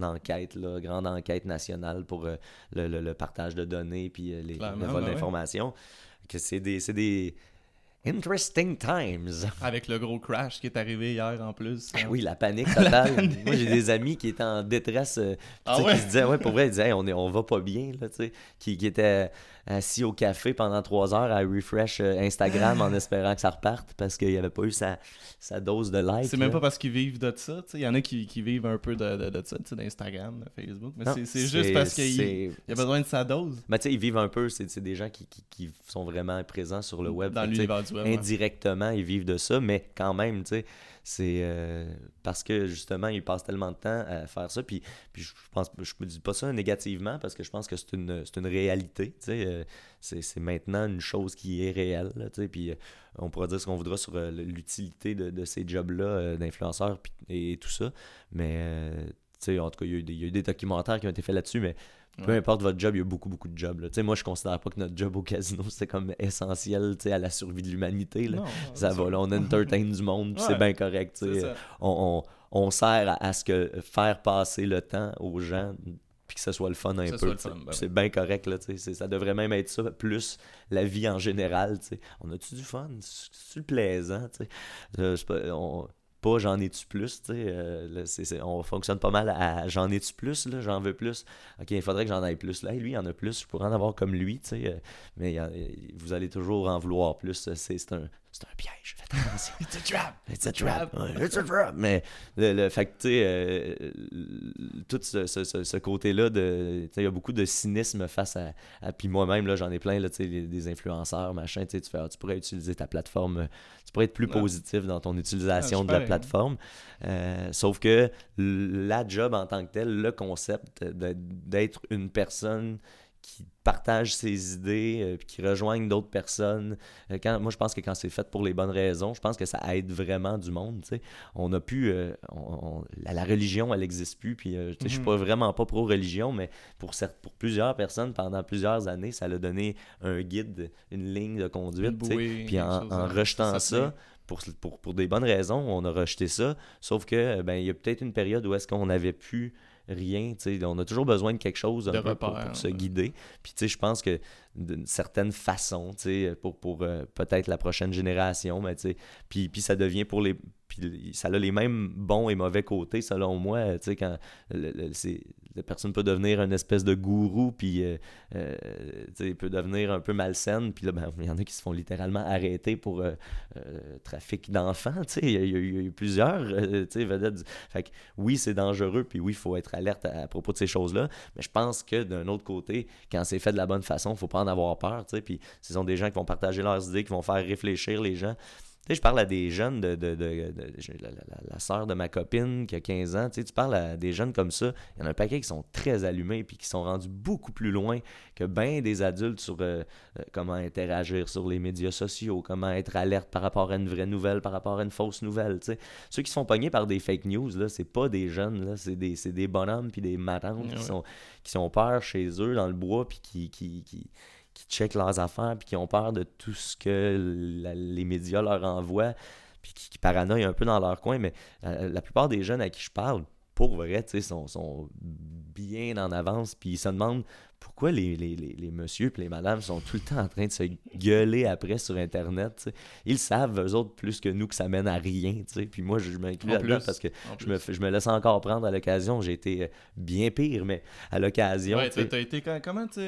en enquête, là, grande enquête nationale pour euh, le, le- le partage de données puis euh, les, le vol ben ouais. d'informations. Que c'est des, c'est des interesting times. Avec le gros crash qui est arrivé hier en plus. Ah oui, la panique totale. Moi, j'ai des amis qui étaient en détresse, euh, Ah ouais? qui se disaient, ouais, pour vrai, ils disaient, Hey, on, est, on va pas bien, là, tu sais, qui, qui étaient assis au café pendant trois heures à refresh euh, Instagram en espérant que ça reparte parce qu'il n'y avait pas eu sa, sa dose de like. C'est même pas parce qu'ils vivent de ça. Il y en a qui, qui vivent un peu de, de, de ça, d'Instagram, de Facebook. Mais c'est- juste parce qu'il a besoin de sa dose Mais tu sais, ils vivent un peu, c'est des gens qui, qui, qui sont vraiment présents sur le web. dans l'univers du web. ouais. indirectement, ils vivent de ça, mais quand même, tu sais, c'est euh, parce que justement, ils passent tellement de temps à faire ça. Puis, puis je pense, je me dis pas ça négativement parce que je pense que c'est une, une réalité, euh, c'est maintenant une chose qui est réelle. Puis euh, on pourra dire ce qu'on voudra sur l'utilité de, de ces jobs-là, d'influenceurs et, tout ça. Mais, en tout cas, il y, a eu des, y a eu des documentaires qui ont été faits là-dessus, mais peu Ouais. importe votre job, il y a beaucoup, beaucoup de jobs. là. Moi, je considère pas que notre job au casino, c'est comme essentiel à la survie de l'humanité. Ça va, là, on entertain du monde, c'est bien correct. On, on, on sert à, à ce que faire passer le temps aux gens, puis que ce soit le fun un peu. ben c'est bien correct, là, ça devrait même être ça, plus la vie en général. tu sais. On a-tu du fun? C'est-tu plaisant? tu sais? Euh, pas, on- pas j'en ai-tu plus, tu sais. euh, on fonctionne pas mal à j'en ai-tu plus, là, j'en veux plus. Ok, il faudrait que j'en aille plus. Là, lui, il en a plus, je pourrais en avoir comme lui, tu sais. euh, mais vous allez toujours en vouloir plus. C'est un, c'est un piège. Faites attention. It's a trap. It's a trap. It's a trap. Mais le, le fait que, tu sais, euh, tout ce, ce- ce- ce côté-là, il y a beaucoup de cynisme face à. à- puis moi-même, là, j'en ai plein, là, tu sais, des influenceurs, machin. Tu sais, tu fais, ah, tu pourrais utiliser ta plateforme. Tu pourrais être plus Ouais. positif dans ton utilisation Ah, de la plateforme. Euh, sauf que la job en tant que tel, le concept d'être une personne qui partage ses idées, euh, puis qui rejoignent d'autres personnes. Euh, quand, moi, je pense que quand c'est fait pour les bonnes raisons, je pense que ça aide vraiment du monde. tu sais. On a pu... euh, on- on- la, la religion, elle n'existe plus. Puis, je suis Mhm. pas vraiment pas pro-religion, mais pour, certes, pour plusieurs personnes, pendant plusieurs années, ça a donné un guide, une ligne de conduite. Puis en, hein. rejetant ça pour, pour, pour, des bonnes raisons, on a rejeté ça. Sauf que ben il y a peut-être une période où est-ce qu'on avait pu rien. On a toujours besoin de quelque chose un peu pour, se guider. Puis je pense que d'une certaine façon, pour, pour euh, peut-être la prochaine génération, mais puis, puis ça devient pour les puis ça a les mêmes bons et mauvais côtés, selon moi. Tu sais, quand la personne peut devenir une espèce de gourou, puis euh, euh, tu sais, peut devenir un peu malsaine, puis là, ben, il y en a qui se font littéralement arrêter pour euh, trafic d'enfants. Tu sais, il y, a eu plusieurs, tu sais, vedettes. Fait que oui, c'est dangereux, puis oui, il faut être alerte à, propos de ces choses-là. Mais je pense que d'un autre côté, quand c'est fait de la bonne façon, faut pas en avoir peur. Tu sais, puis ce sont des gens qui vont partager leurs idées, qui vont faire réfléchir les gens je parle à des jeunes de, de, de, la, la, soeur de ma copine qui a 15 ans, tu, sais, tu parles à des jeunes comme ça, il y en a un paquet qui sont très allumés puis qui sont rendus beaucoup plus loin que bien des adultes sur euh, euh, comment interagir sur les médias sociaux, comment être alerte par rapport à une vraie nouvelle, par rapport à une fausse nouvelle. Tu sais. Ceux qui sont pognés par des fake news, là, c'est pas des jeunes, là, c'est des, des bonhommes puis des matantes qui, sont, qui sont peur chez eux dans le bois puis qui, qui, qui qui checkent leurs affaires, puis qui ont peur de tout ce que les médias leur envoient, puis qui, qui, paranoïent un peu dans leur coin. Mais euh, la plupart des jeunes à qui je parle, pour vrai, sont, sont bien en avance, puis ils se demandent pourquoi les, les, les, les messieurs et les madames sont tout le temps en train de se gueuler après sur Internet. Ils savent, eux autres, plus que nous, que ça mène à rien. Puis moi, je, m'inclus là-dedans parce que je me, je me, laisse encore prendre à l'occasion. J'ai été euh, bien pire, mais à l'occasion. Ouais, t'as été comment tu.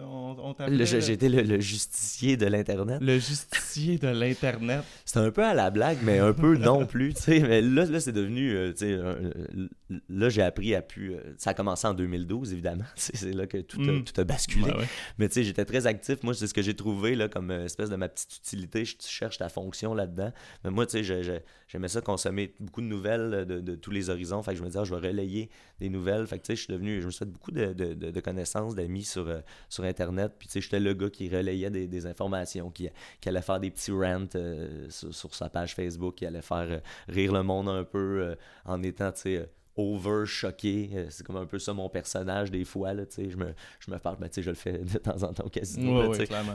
On, J'ai été le, justicier de l'Internet. Le justicier de l'Internet. C'était un peu à la blague, mais un peu non plus. Mais là, là c'est devenu. Euh, là, j'ai appris à plus. Euh, ça a commencé en 2012, évidemment. C'est là que tout, a, mm. tout a basculé. Mais tu sais, j'étais très actif. Moi, c'est ce que j'ai trouvé là, comme euh, espèce de ma petite utilité. Je cherche ta fonction là-dedans. Mais moi, tu sais, j'aimais ça consommer beaucoup de nouvelles de, tous les horizons. Fait que je me disais, ah, je vais relayer des nouvelles. Fait que tu sais, je suis devenu, je me suis fait beaucoup de, de connaissances, d'amis sur, euh, sur Internet. Puis tu sais, j'étais le gars qui relayait des, informations, qui, qui, allait faire des petits rants euh, sur, sur, sa page Facebook, qui allait faire rire le monde un peu en étant, tu sais, over choqué. Euh, c'est comme un peu ça mon personnage des fois. Là, je, me, je me parle, mais je le fais de temps en temps quasiment.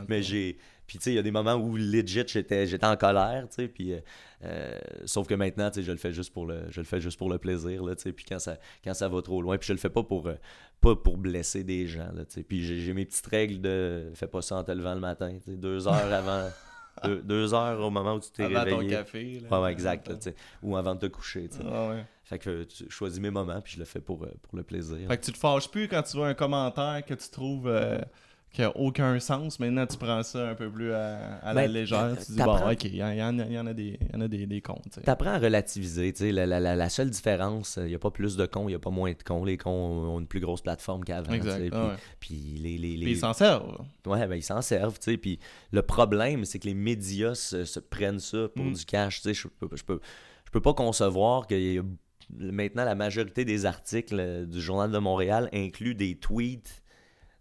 mais j'ai. Puis tu sais, il y a des moments où legit j'étais, j'étais en colère, tu sais, puis euh, euh, sauf que maintenant, tu sais, je le fais juste pour le, je le fais juste pour le plaisir, là, tu sais, puis quand ça, quand ça va trop loin, puis je le fais pas pour, pas pour blesser des gens, là, tu sais, puis j'ai, mes petites règles de, fais pas ça en te levant le matin, deux heures avant. deux, heures au moment où tu t'es réveillé. Avant ton café. ouais, exact. Là, ou avant de te coucher. Ah, ouais. Fait que tu choisis mes moments, puis je le fais pour, euh, pour le plaisir. Fait que tu te fâches plus quand tu vois un commentaire que tu trouves euh, qui a aucun sens. Maintenant, tu prends ça un peu plus à, la ben, légère. Tu dis, bon, ok, il y, en a, y en a des, y en a des, des cons. Tu apprends à relativiser. La, la, la, seule différence, il n'y a pas plus de cons, il n'y a pas moins de cons. Les cons ont une plus grosse plateforme qu'avant. Exact. Puis, les, les, les... ils s'en servent. Ouais, ben, ils s'en servent. Puis le problème, c'est que les médias se, prennent ça pour mm. du cash. Je peux, je, peux, je peux pas concevoir qu'il y a maintenant, la majorité des articles euh, du Journal de Montréal incluent des tweets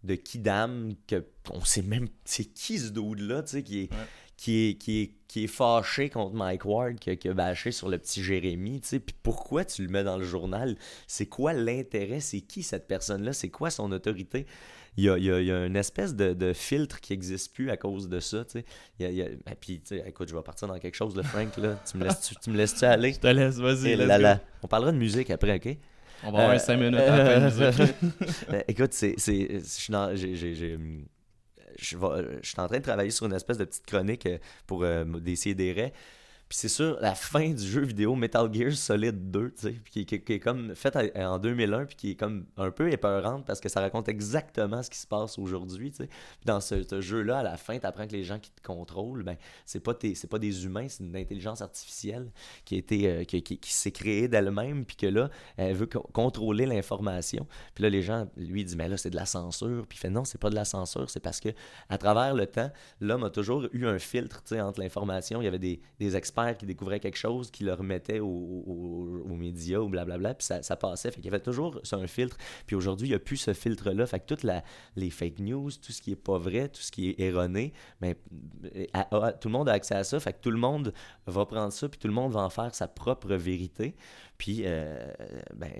de Kidam que on sait même c'est qui ce dude là tu sais qui est, qui est qui est qui est fâché contre Mike Ward qui a, qui a bâché sur le petit Jérémy tu sais. Puis pourquoi tu le mets dans le journal? C'est quoi l'intérêt? C'est qui cette personne là c'est quoi son autorité? Il y a, y a, une espèce de, filtre qui n'existe plus à cause de ça. Tu sais. Il y a, ben, puis, tu sais, écoute, je vais partir dans quelque chose, de Frank. Là. tu me laisses-tu tu, me laisses aller? Je te laisse, vas-y. On parlera de musique après, OK? On va avoir 5 euh, minutes après euh, musique. Ben, écoute, c'est, je suis dans, j'ai, j'ai, je, suis en train de travailler sur une espèce de petite chronique euh, pour des CDR. Puis c'est sur la fin du jeu vidéo Metal Gear Solid 2, tu sais, qui, qui, est comme faite en 2001, puis qui est comme un peu épeurante parce que ça raconte exactement ce qui se passe aujourd'hui, tu sais. dans ce, jeu-là, à la fin, tu apprends que les gens qui te contrôlent, ben, c'est pas, c'est pas des humains, c'est une intelligence artificielle qui, euh, qui, qui, s'est créée d'elle-même, puis que là, elle veut contrôler l'information. Puis là, les gens, lui, disent, mais là, c'est de la censure. Puis il fait, non, c'est pas de la censure, c'est parce que à travers le temps, l'homme a toujours eu un filtre, tu sais, entre l'information. Il y avait des, des experts qui découvrait quelque chose, qui le remettait aux médias ou blablabla, puis ça, passait. Fait y avait toujours un filtre. Puis aujourd'hui, il n'y a plus ce filtre-là. Fait que toutes les fake news, tout ce qui est pas vrai, tout ce qui est erroné, ben, tout le monde a accès à ça. Fait que tout le monde va prendre ça, puis tout le monde va en faire sa propre vérité. Puis, euh, ben,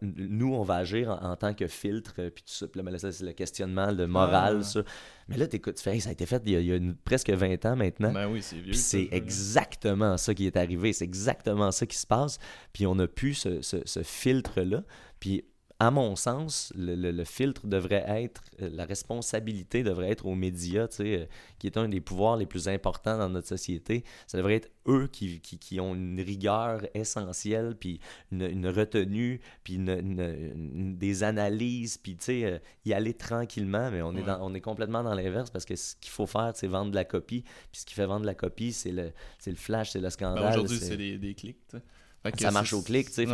nous, on va agir en, tant que filtre, puis tout ça. Puis là, ben, c'est le questionnement de morale, ah. ça. Mais là, tu fais, ça a été fait il y a, presque 20 ans maintenant. Ben oui, c'est vieux. c'est exactement ça qui est arrivé. C'est exactement ça qui se passe. Puis on a pu ce, ce, ce filtre-là. Puis à mon sens, le, filtre devrait être, euh, la responsabilité devrait être aux médias, euh, qui est un des pouvoirs les plus importants dans notre société. Ça devrait être eux qui, qui, ont une rigueur essentielle, puis une, retenue, puis une, des analyses, puis euh, y aller tranquillement, mais on, est on est complètement dans l'inverse parce que ce qu'il faut faire, c'est vendre de la copie, puis ce qui fait vendre de la copie, c'est le, le flash, c'est le ben, scandale. Aujourd'hui, c'est des, des clics ça marche au clic, tu sais.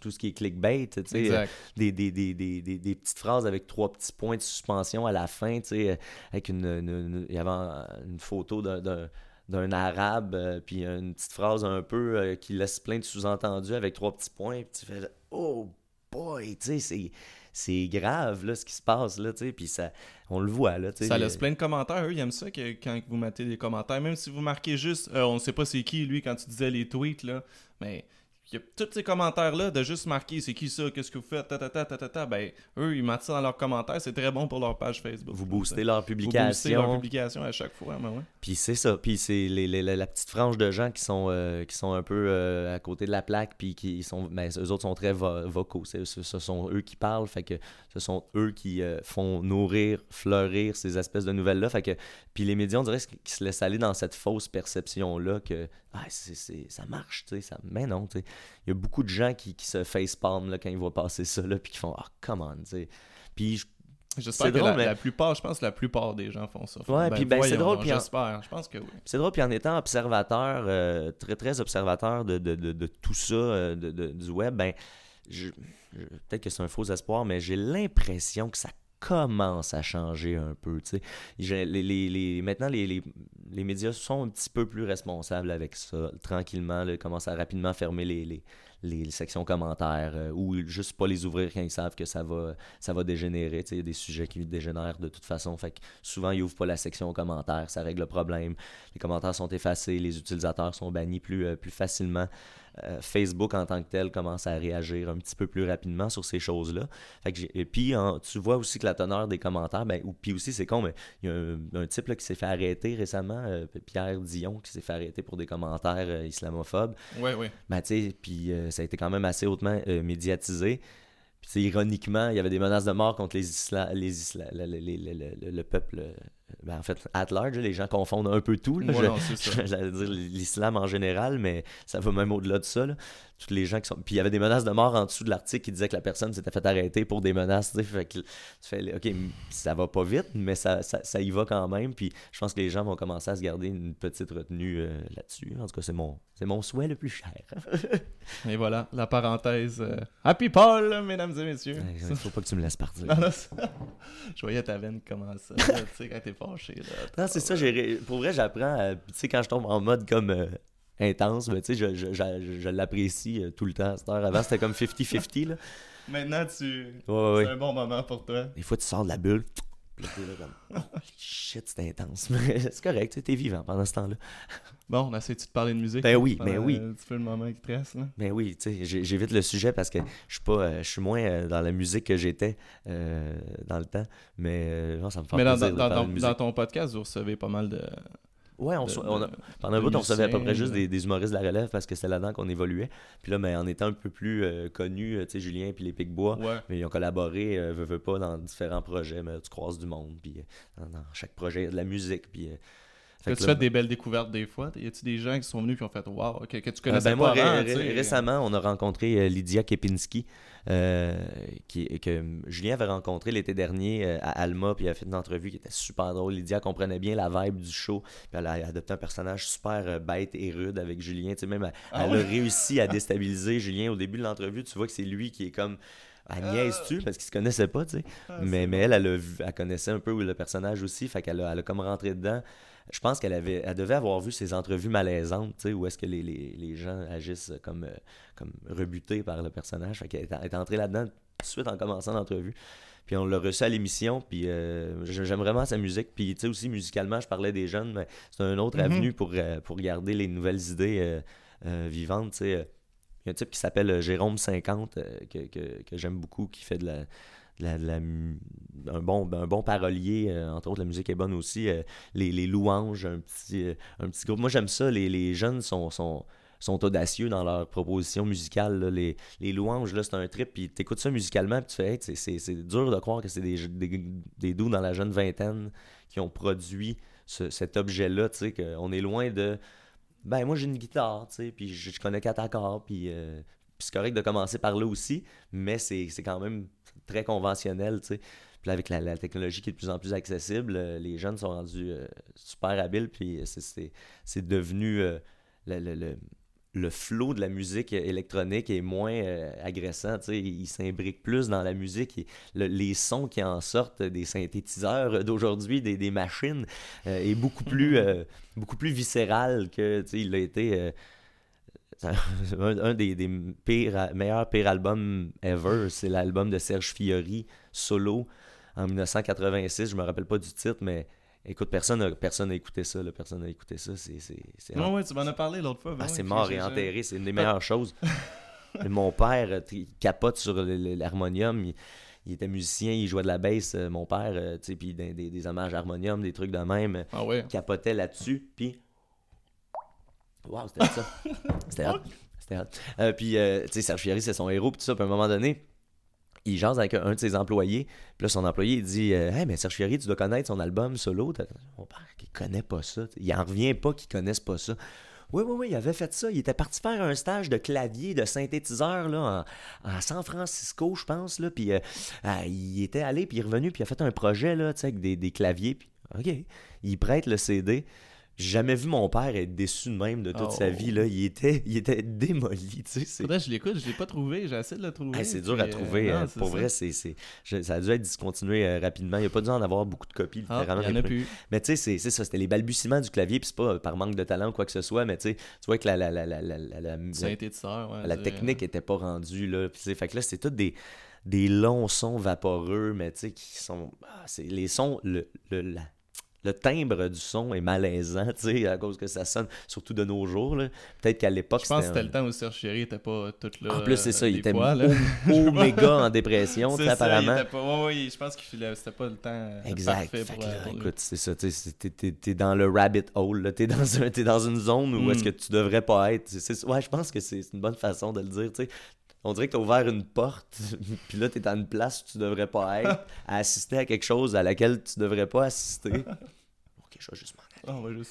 tout ce qui est clickbait, tu sais. Des, des, des, des, petites phrases avec trois petits points de suspension à la fin, tu sais. Avec une, Il y avait une photo d'un arabe, euh, puis une petite phrase un peu euh, qui laisse plein de sous-entendus avec trois petits points, puis tu fais Oh boy, tu sais, c'est grave là, ce qui se passe là, tu sais, puis ça, on le voit là. Ça laisse plein de commentaires, eux, ils aiment ça que, quand vous mettez des commentaires, même si vous marquez juste, euh, on ne sait pas c'est qui lui quand tu disais les tweets là, mais il y a tous ces commentaires-là de juste marquer c'est qui ça, qu'est-ce que vous faites, ta, ta, ta, ta, ta, ben, eux, ils mettent ça dans leurs commentaires, c'est très bon pour leur page Facebook. Vous boostez leur publication. Vous boostez leur publication à chaque fois, ben ouais. Puis c'est ça, puis c'est les, les, la petite frange de gens qui sont, euh, qui sont un peu euh, à côté de la plaque, puis qui sont, mais ben, eux autres sont très vocaux, ce, ce sont eux qui parlent, fait que ce sont eux qui euh, font nourrir, fleurir ces espèces de nouvelles-là, fait que, puis les médias, on dirait qu'ils se laissent aller dans cette fausse perception-là que ah, ça marche, tu sais, ça... mais non, tu sais. Il y a beaucoup de gens qui, qui se facepalm là, quand ils voient passer ça, là, puis qui font « Ah, oh, come on », tu sais. Puis J'espère que la, plupart, je pense que la plupart des gens font ça. Ouais, ben, puis ben, c'est drôle. J'espère, je pense que oui. C'est drôle, puis en étant observateur, euh, très très observateur de, de, de, de tout ça, euh, de, du web, ben, je, peut-être que c'est un faux espoir, mais j'ai l'impression que ça commence à changer un peu. Les, maintenant, les, médias sont un petit peu plus responsables avec ça. Tranquillement, ils commencent à rapidement fermer les, les, sections commentaires euh, ou juste pas les ouvrir quand ils savent que ça va, dégénérer. Il y a des sujets qui dégénèrent de toute façon. Souvent, ils ouvrent pas la section commentaires. Ça règle le problème. Les commentaires sont effacés. Les utilisateurs sont bannis plus, euh, plus facilement. Euh, Facebook en tant que tel commence à réagir un petit peu plus rapidement sur ces choses-là. Et puis, tu vois aussi que la teneur des commentaires, ben, ou, puis aussi, c'est con, mais il y a un, type qui s'est fait arrêter récemment, euh, Pierre Dion, qui s'est fait arrêter pour des commentaires euh, islamophobes. Oui, oui. Ben, puis ça a été quand même assez hautement médiatisé. Puis, ironiquement, il y avait des menaces de mort contre les, les, le peuple ben, en fait, at large, les gens confondent un peu tout. L'islam en général, mais ça va même au-delà de ça. Là. Toutes les gens qui sont. Puis il y avait des menaces de mort en dessous de l'article qui disait que la personne s'était fait arrêter pour des menaces. Fait que tu fais, OK, ça va pas vite, mais ça, ça, y va quand même. Puis je pense que les gens vont commencer à se garder une petite retenue euh, là-dessus. En tout cas, c'est mon, c'est mon souhait le plus cher. et voilà, la parenthèse. Euh, Happy Paul, mesdames et messieurs. Il faut pas que tu me laisses partir. je voyais ta veine commencer, tu sais, quand t'es non, c'est ça. Pour vrai, j'apprends. Tu sais, quand je tombe en mode comme euh, intense, mais tu sais, je, je, je, l'apprécie euh, tout le temps. Cette heure avant, c'était comme 50-50. Maintenant, tu... c'est un bon moment pour toi. Des fois, tu sors de la bulle. Puis là, comme, shit, c'est intense. Mais c'est correct, tu es vivant pendant ce temps-là. Bon, on essaie de parler de musique? Ben oui, ben oui. Tu fais le moment qui te reste, là. Ben oui, tu sais, j'évite le sujet parce que je suis pas, euh, je suis moins euh, dans la musique que j'étais euh, dans le temps. Mais non, ça me fait mais dans, dans, dans ton podcast, vous recevez pas mal de, Ouais, on, pendant un bout, on recevait à peu près juste des, humoristes de la relève parce que c'était là-dedans qu'on évoluait. Puis là, mais en étant un peu plus euh, connu, euh, tu sais, Julien puis les Picbois, mais ils ont collaboré, euh, veux, pas, dans différents projets. Mais tu croises du monde, puis dans, chaque projet, de la musique, puis fait tu fais des belles découvertes des fois? Y a-tu des gens qui sont venus qui ont fait Wow, que, que tu connaissais ben pas avant, Récemment, on a rencontré Lydia Kepinski, qui, que Julien avait rencontré l'été dernier à Alma, puis il a fait une entrevue qui était super drôle. Lydia comprenait bien la vibe du show, puis elle a adopté un personnage super bête et rude avec Julien. Tu sais, même, elle, ah a réussi à déstabiliser Julien au début de l'entrevue. Tu vois que c'est lui qui est comme Agnès tu parce qu'ils se connaissaient pas, tu sais. Ah, mais, mais elle, elle, elle, connaissait un peu le personnage aussi, fait qu'elle a, elle a comme rentré dedans je pense qu'elle avait, elle devait avoir vu ces entrevues malaisantes, où est-ce que les, les, les, gens agissent comme, euh, comme rebutés par le personnage. Fait qu'elle est entrée là-dedans tout de suite en commençant l'entrevue. Puis on l'a reçu à l'émission, puis euh, j'aime vraiment sa musique. Puis tu sais aussi, musicalement, je parlais des jeunes, mais c'est un autre mm-hmm. avenue pour, euh, pour garder les nouvelles idées vivantes, tu sais. Il y a un type qui s'appelle Jérôme 50 que, que, que j'aime beaucoup, qui fait de la un, bon, un bon parolier, euh, entre autres, la musique est bonne aussi. Euh, les, louanges, un petit, euh, un petit groupe. Moi, j'aime ça. Les, jeunes sont, sont, sont, audacieux dans leur proposition musicale. Les, louanges, là, c'est un trip. Puis t'écoutes ça musicalement, puis tu fais, c'est dur de croire que c'est des, des, des doux dans la jeune vingtaine qui ont produit cet objet-là. Tu sais, qu'on est loin de. Ben, moi, j'ai une guitare, tu sais, puis je, connais quatre accords, puis c'est correct de commencer par là aussi, mais c'est quand même très conventionnel, tu sais. Puis avec la, technologie qui est de plus en plus accessible, euh, les jeunes sont rendus euh, super habiles, puis c'est devenu euh, le, le, le, flow de la musique électronique est moins agressant, tu sais. Il s'imbrique plus dans la musique. Et les sons qui en sortent des synthétiseurs d'aujourd'hui, des, des, machines, est beaucoup plus, beaucoup plus viscéral que, tu sais, il a été un, des, des pires, meilleurs pires albums ever. C'est l'album de Serge Fiori, solo, en 1986. Je me rappelle pas du titre, mais écoute, personne n'a personne a écouté ça. personne n'a écouté ça. C'est, c'est, ouais, tu m'en as parlé l'autre fois. Ben ah, c'est mort et enterré. C'est une des meilleures choses. mon père, il capote sur l'harmonium. Il, était musicien, il jouait de la basse, euh, mon père, euh, puis des, des, hommages harmonium, des trucs de même. Ah ouais. capotait là-dessus. Puis Wow, c'était ça. c'était hot. C'était hot. Euh, puis, euh, tu sais, Serge Fiori, c'est son héros, puis tout ça. Puis à un moment donné, il jase avec un de ses employés. Puis là, son employé, il dit euh, Hey, mais Serge Fiori, tu dois connaître son album solo. Mon père, il connaît pas ça. Il en revient pas qu'il connaisse pas ça. Oui, oui, oui, il avait fait ça. Il était parti faire un stage de clavier, de synthétiseur là, en, San Francisco, je pense. Là, puis il était allé, puis il est revenu, puis il a fait un projet là, avec des, des claviers. Puis, OK, il prête le CD. J'ai jamais vu mon père être déçu de même de toute sa vie. Là. Il, était, il était démoli. Tu sais, je l'écoute, je l'ai pas trouvé. J'ai essayé de le trouver. c'est dur à trouver. Euh, pour vrai, c'est, ça a dû être discontinué euh, rapidement. Il n'y a pas dû en avoir beaucoup de copies. Ah, il y en a plus. Mais tu sais, c'est, ça. C'était les balbutiements du clavier. Puis c'est pas par manque de talent ou quoi que ce soit. Mais tu vois que la, la, la, la, la, la, la technique n'était pas rendue. Là. Puis, fait que là, c'est tout des des longs sons vaporeux, mais tu sais, qui sont. Ah, c'est les sons, le, le, le timbre du son est malaisant, tu sais, à cause que ça sonne, surtout de nos jours. Peut-être qu'à l'époque, Je pense que c'était le temps où Serge Chéri était pas tout là. En plus, c'est ça, il était méga en dépression, apparemment. Pas... oui, je pense que c'était pas le temps euh, exact. parfait pour, euh, Écoute, c'est ça, tu t'es dans le rabbit hole, t'es dans, un, es dans une zone où est-ce mm. que tu devrais pas être. ouais, je pense que c'est une bonne façon de le dire, tu sais on dirait que tu as ouvert une porte, puis là, tu es dans une place où tu devrais pas être, à assister à quelque chose à laquelle tu devrais pas assister. ok, je vais juste m'en aller.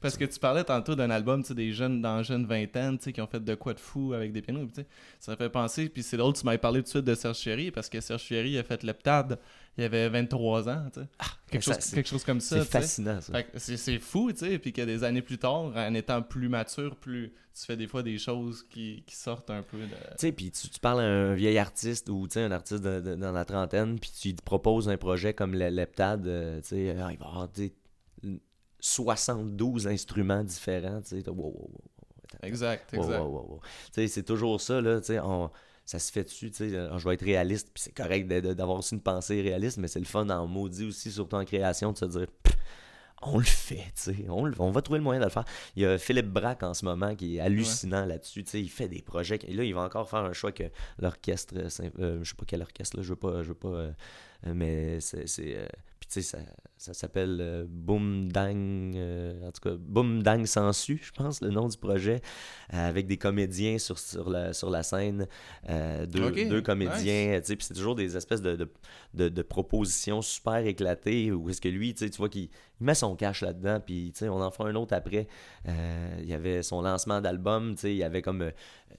Parce que tu parlais tantôt d'un album, tu des jeunes dans jeune vingtaine, tu sais, qui ont fait de quoi de fou avec des pianos, tu sais. Ça fait penser, puis c'est drôle, tu m'avais parlé tout de suite de Serge Chéry, parce que Serge Chéry a fait l'Eptad il avait 23 ans, tu sais. Ah, quelque, chose, quelque chose comme ça. C'est fascinant, ça. C'est fou, tu sais. Puis que des années plus tard, en étant plus mature, plus tu fais des fois des choses qui, qui sortent un peu de. Tu sais, puis tu, parles à un vieil artiste ou tu sais, un artiste dans la trentaine, puis tu te proposes un projet comme l'Eptad, euh, tu sais, ah, il va avoir 72 instruments différents, tu sais. Wow, wow, wow, exact, exact. Tu sais, c'est toujours ça, là, tu sais ça se fait dessus, tu sais, euh, je vais être réaliste, puis c'est correct d'avoir aussi une pensée réaliste, mais c'est le fun en maudit aussi, surtout en création, de se dire, on le fait, tu sais, on, on, va trouver le moyen de le faire. Il y a Philippe Braque en ce moment qui est hallucinant là-dessus, tu sais, il fait des projets, et là, il va encore faire un choix que l'orchestre, euh, euh, je sais pas quel orchestre, là, je veux pas, je veux pas, mais c'est, sais, ça ça s'appelle euh, Boom Dang, euh, en tout cas Boom Dang Sensu, je pense, le nom du projet, euh, avec des comédiens sur, sur, la, sur la scène, deux, deux, comédiens, sais puis c'est toujours des espèces de, de, de, propositions super éclatées, où est-ce que lui, tu vois, qu'il met son cash là-dedans, puis on en fera un autre après. il y avait son lancement d'album, il y avait comme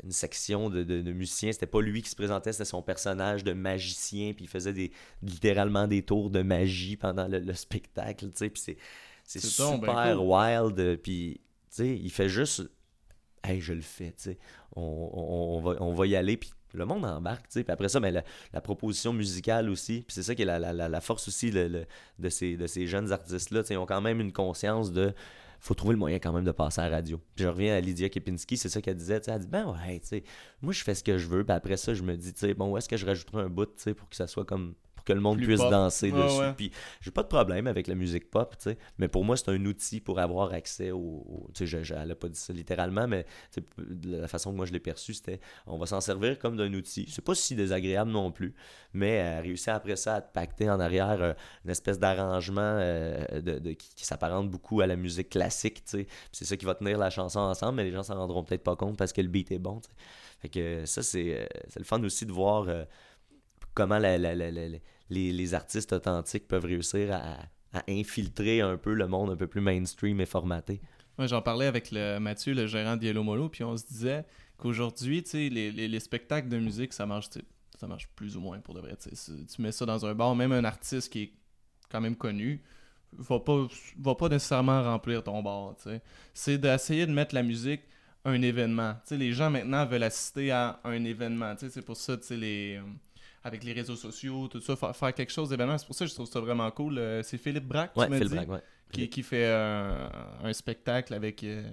une section de, de, musiciens, c'était pas lui qui se présentait, c'était son personnage de magicien, puis il faisait des, littéralement des tours de magie pendant le, le spectacle, tu sais, puis c'est, c'est, super wild, puis, il fait juste, hey, je le fais, tu sais, on, on, va, on va y aller, puis le monde embarque, tu sais, puis après ça, mais la, proposition musicale aussi, puis c'est ça qui est la, force aussi de, ces, jeunes artistes-là, tu sais, ils ont quand même une conscience de faut trouver le moyen quand même de passer à la radio. Puis je reviens à Lydia Kepinski, c'est ça qu'elle disait. Elle dit Ben ouais, tu sais, moi je fais ce que je veux, puis après ça, je me dis, tu sais, bon, où est-ce que je rajouterai un bout, tu sais, pour que ça soit comme pour que le monde puisse danser dessus. Puis j'ai pas de problème avec la musique pop, tu sais, mais pour moi, c'est un outil pour avoir accès au. tu sais, elle a pas dit ça littéralement, mais la façon que moi je l'ai perçu, c'était on va s'en servir comme d'un outil. C'est pas si désagréable non plus, mais euh, réussir après ça à te pacter en arrière euh, une espèce d'arrangement euh, de, qui, s'apparente beaucoup à la musique classique, tu sais. C'est ça qui va tenir la chanson ensemble, mais les gens s'en rendront peut-être pas compte parce que le beat est bon, Fait que ça, c'est le fun aussi de voir comment les, artistes authentiques peuvent réussir à, infiltrer un peu le monde un peu plus mainstream et formaté. J'en parlais avec le Mathieu, le gérant d'Yellow Molo, puis on se disait qu'aujourd'hui, les, les, spectacles de musique, ça marche, ça marche plus ou moins pour de vrai. Tu mets ça dans un bar, même un artiste qui est quand même connu, va pas, va pas nécessairement remplir ton bar. C'est d'essayer de mettre la musique un événement. les gens maintenant veulent assister à un événement. C'est pour ça, les, euh, avec les réseaux sociaux, tout ça, faire, quelque chose d'événement. C'est pour ça que je trouve ça vraiment cool. Euh, c'est Philippe Braque, qui, qui, fait un, spectacle avec euh,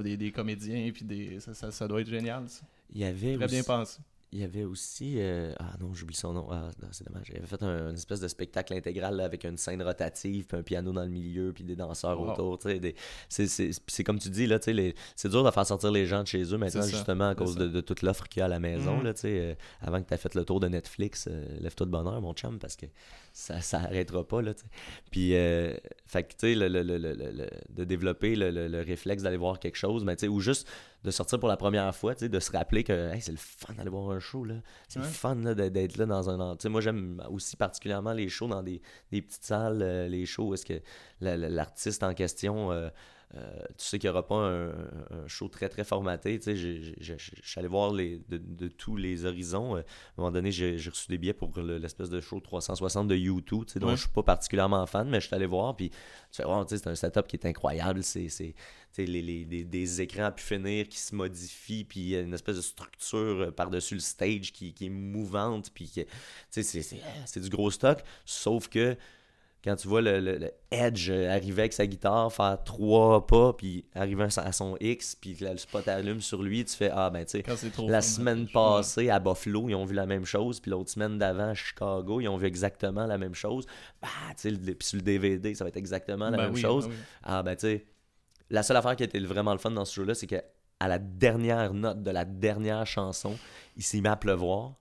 des, des, comédiens, puis des, ça, ça, doit être génial. Ça. Il y avait Très bien pensé il y avait aussi. Euh, ah non, j'oublie son nom. Ah, c'est dommage. Il avait fait un, une espèce de spectacle intégral avec une scène rotative, puis un piano dans le milieu, puis des danseurs autour. C'est comme tu dis, là, c'est dur de faire sortir les gens de chez eux maintenant, justement, à cause de, toute l'offre qu'il y a à la maison. Mhm. Là, euh, avant que tu aies fait le tour de Netflix, euh, lève-toi de bonheur, mon chum, parce que ça ça arrêtera pas. Là, puis, fait que, tu sais, le, le, le, de développer le, réflexe d'aller voir quelque chose, mais, ou juste de sortir pour la première fois, de se rappeler que c'est le fun d'aller voir un show. C'est le fun d'être là dans un. Moi, j'aime aussi particulièrement les shows dans des, petites salles, euh, les shows où est-ce que l'artiste en question. Euh, euh, tu sais qu'il n'y aura pas un, show très très formaté. Tu sais, je suis allé voir les, de, tous les horizons. à un moment donné, j'ai reçu des billets pour l'espèce de show 360 de YouTube, tu sais, dont je suis pas particulièrement fan, mais je suis allé voir. Puis tu sais, c'est un setup qui est incroyable. C'est les, les, des écrans à pu finir qui se modifient, puis il y a une espèce de structure euh, par-dessus le stage qui, qui est mouvante, puis c'est du gros stock. Sauf que quand tu vois le, Edge arriver avec sa guitare, faire trois pas, puis arriver à son X, puis le spot allume sur lui, tu fais Ah, ben tu sais, la semaine passée à Buffalo, ils ont vu la même chose, puis l'autre semaine d'avant à Chicago, ils ont vu exactement la même chose. Bah, tu sais, puis sur le DVD, ça va être exactement la ben même chose. Ben ah, ben tu sais, la seule affaire qui a été vraiment le fun dans ce jeu-là, c'est que à la dernière note de la dernière chanson, il s'est mis à pleuvoir,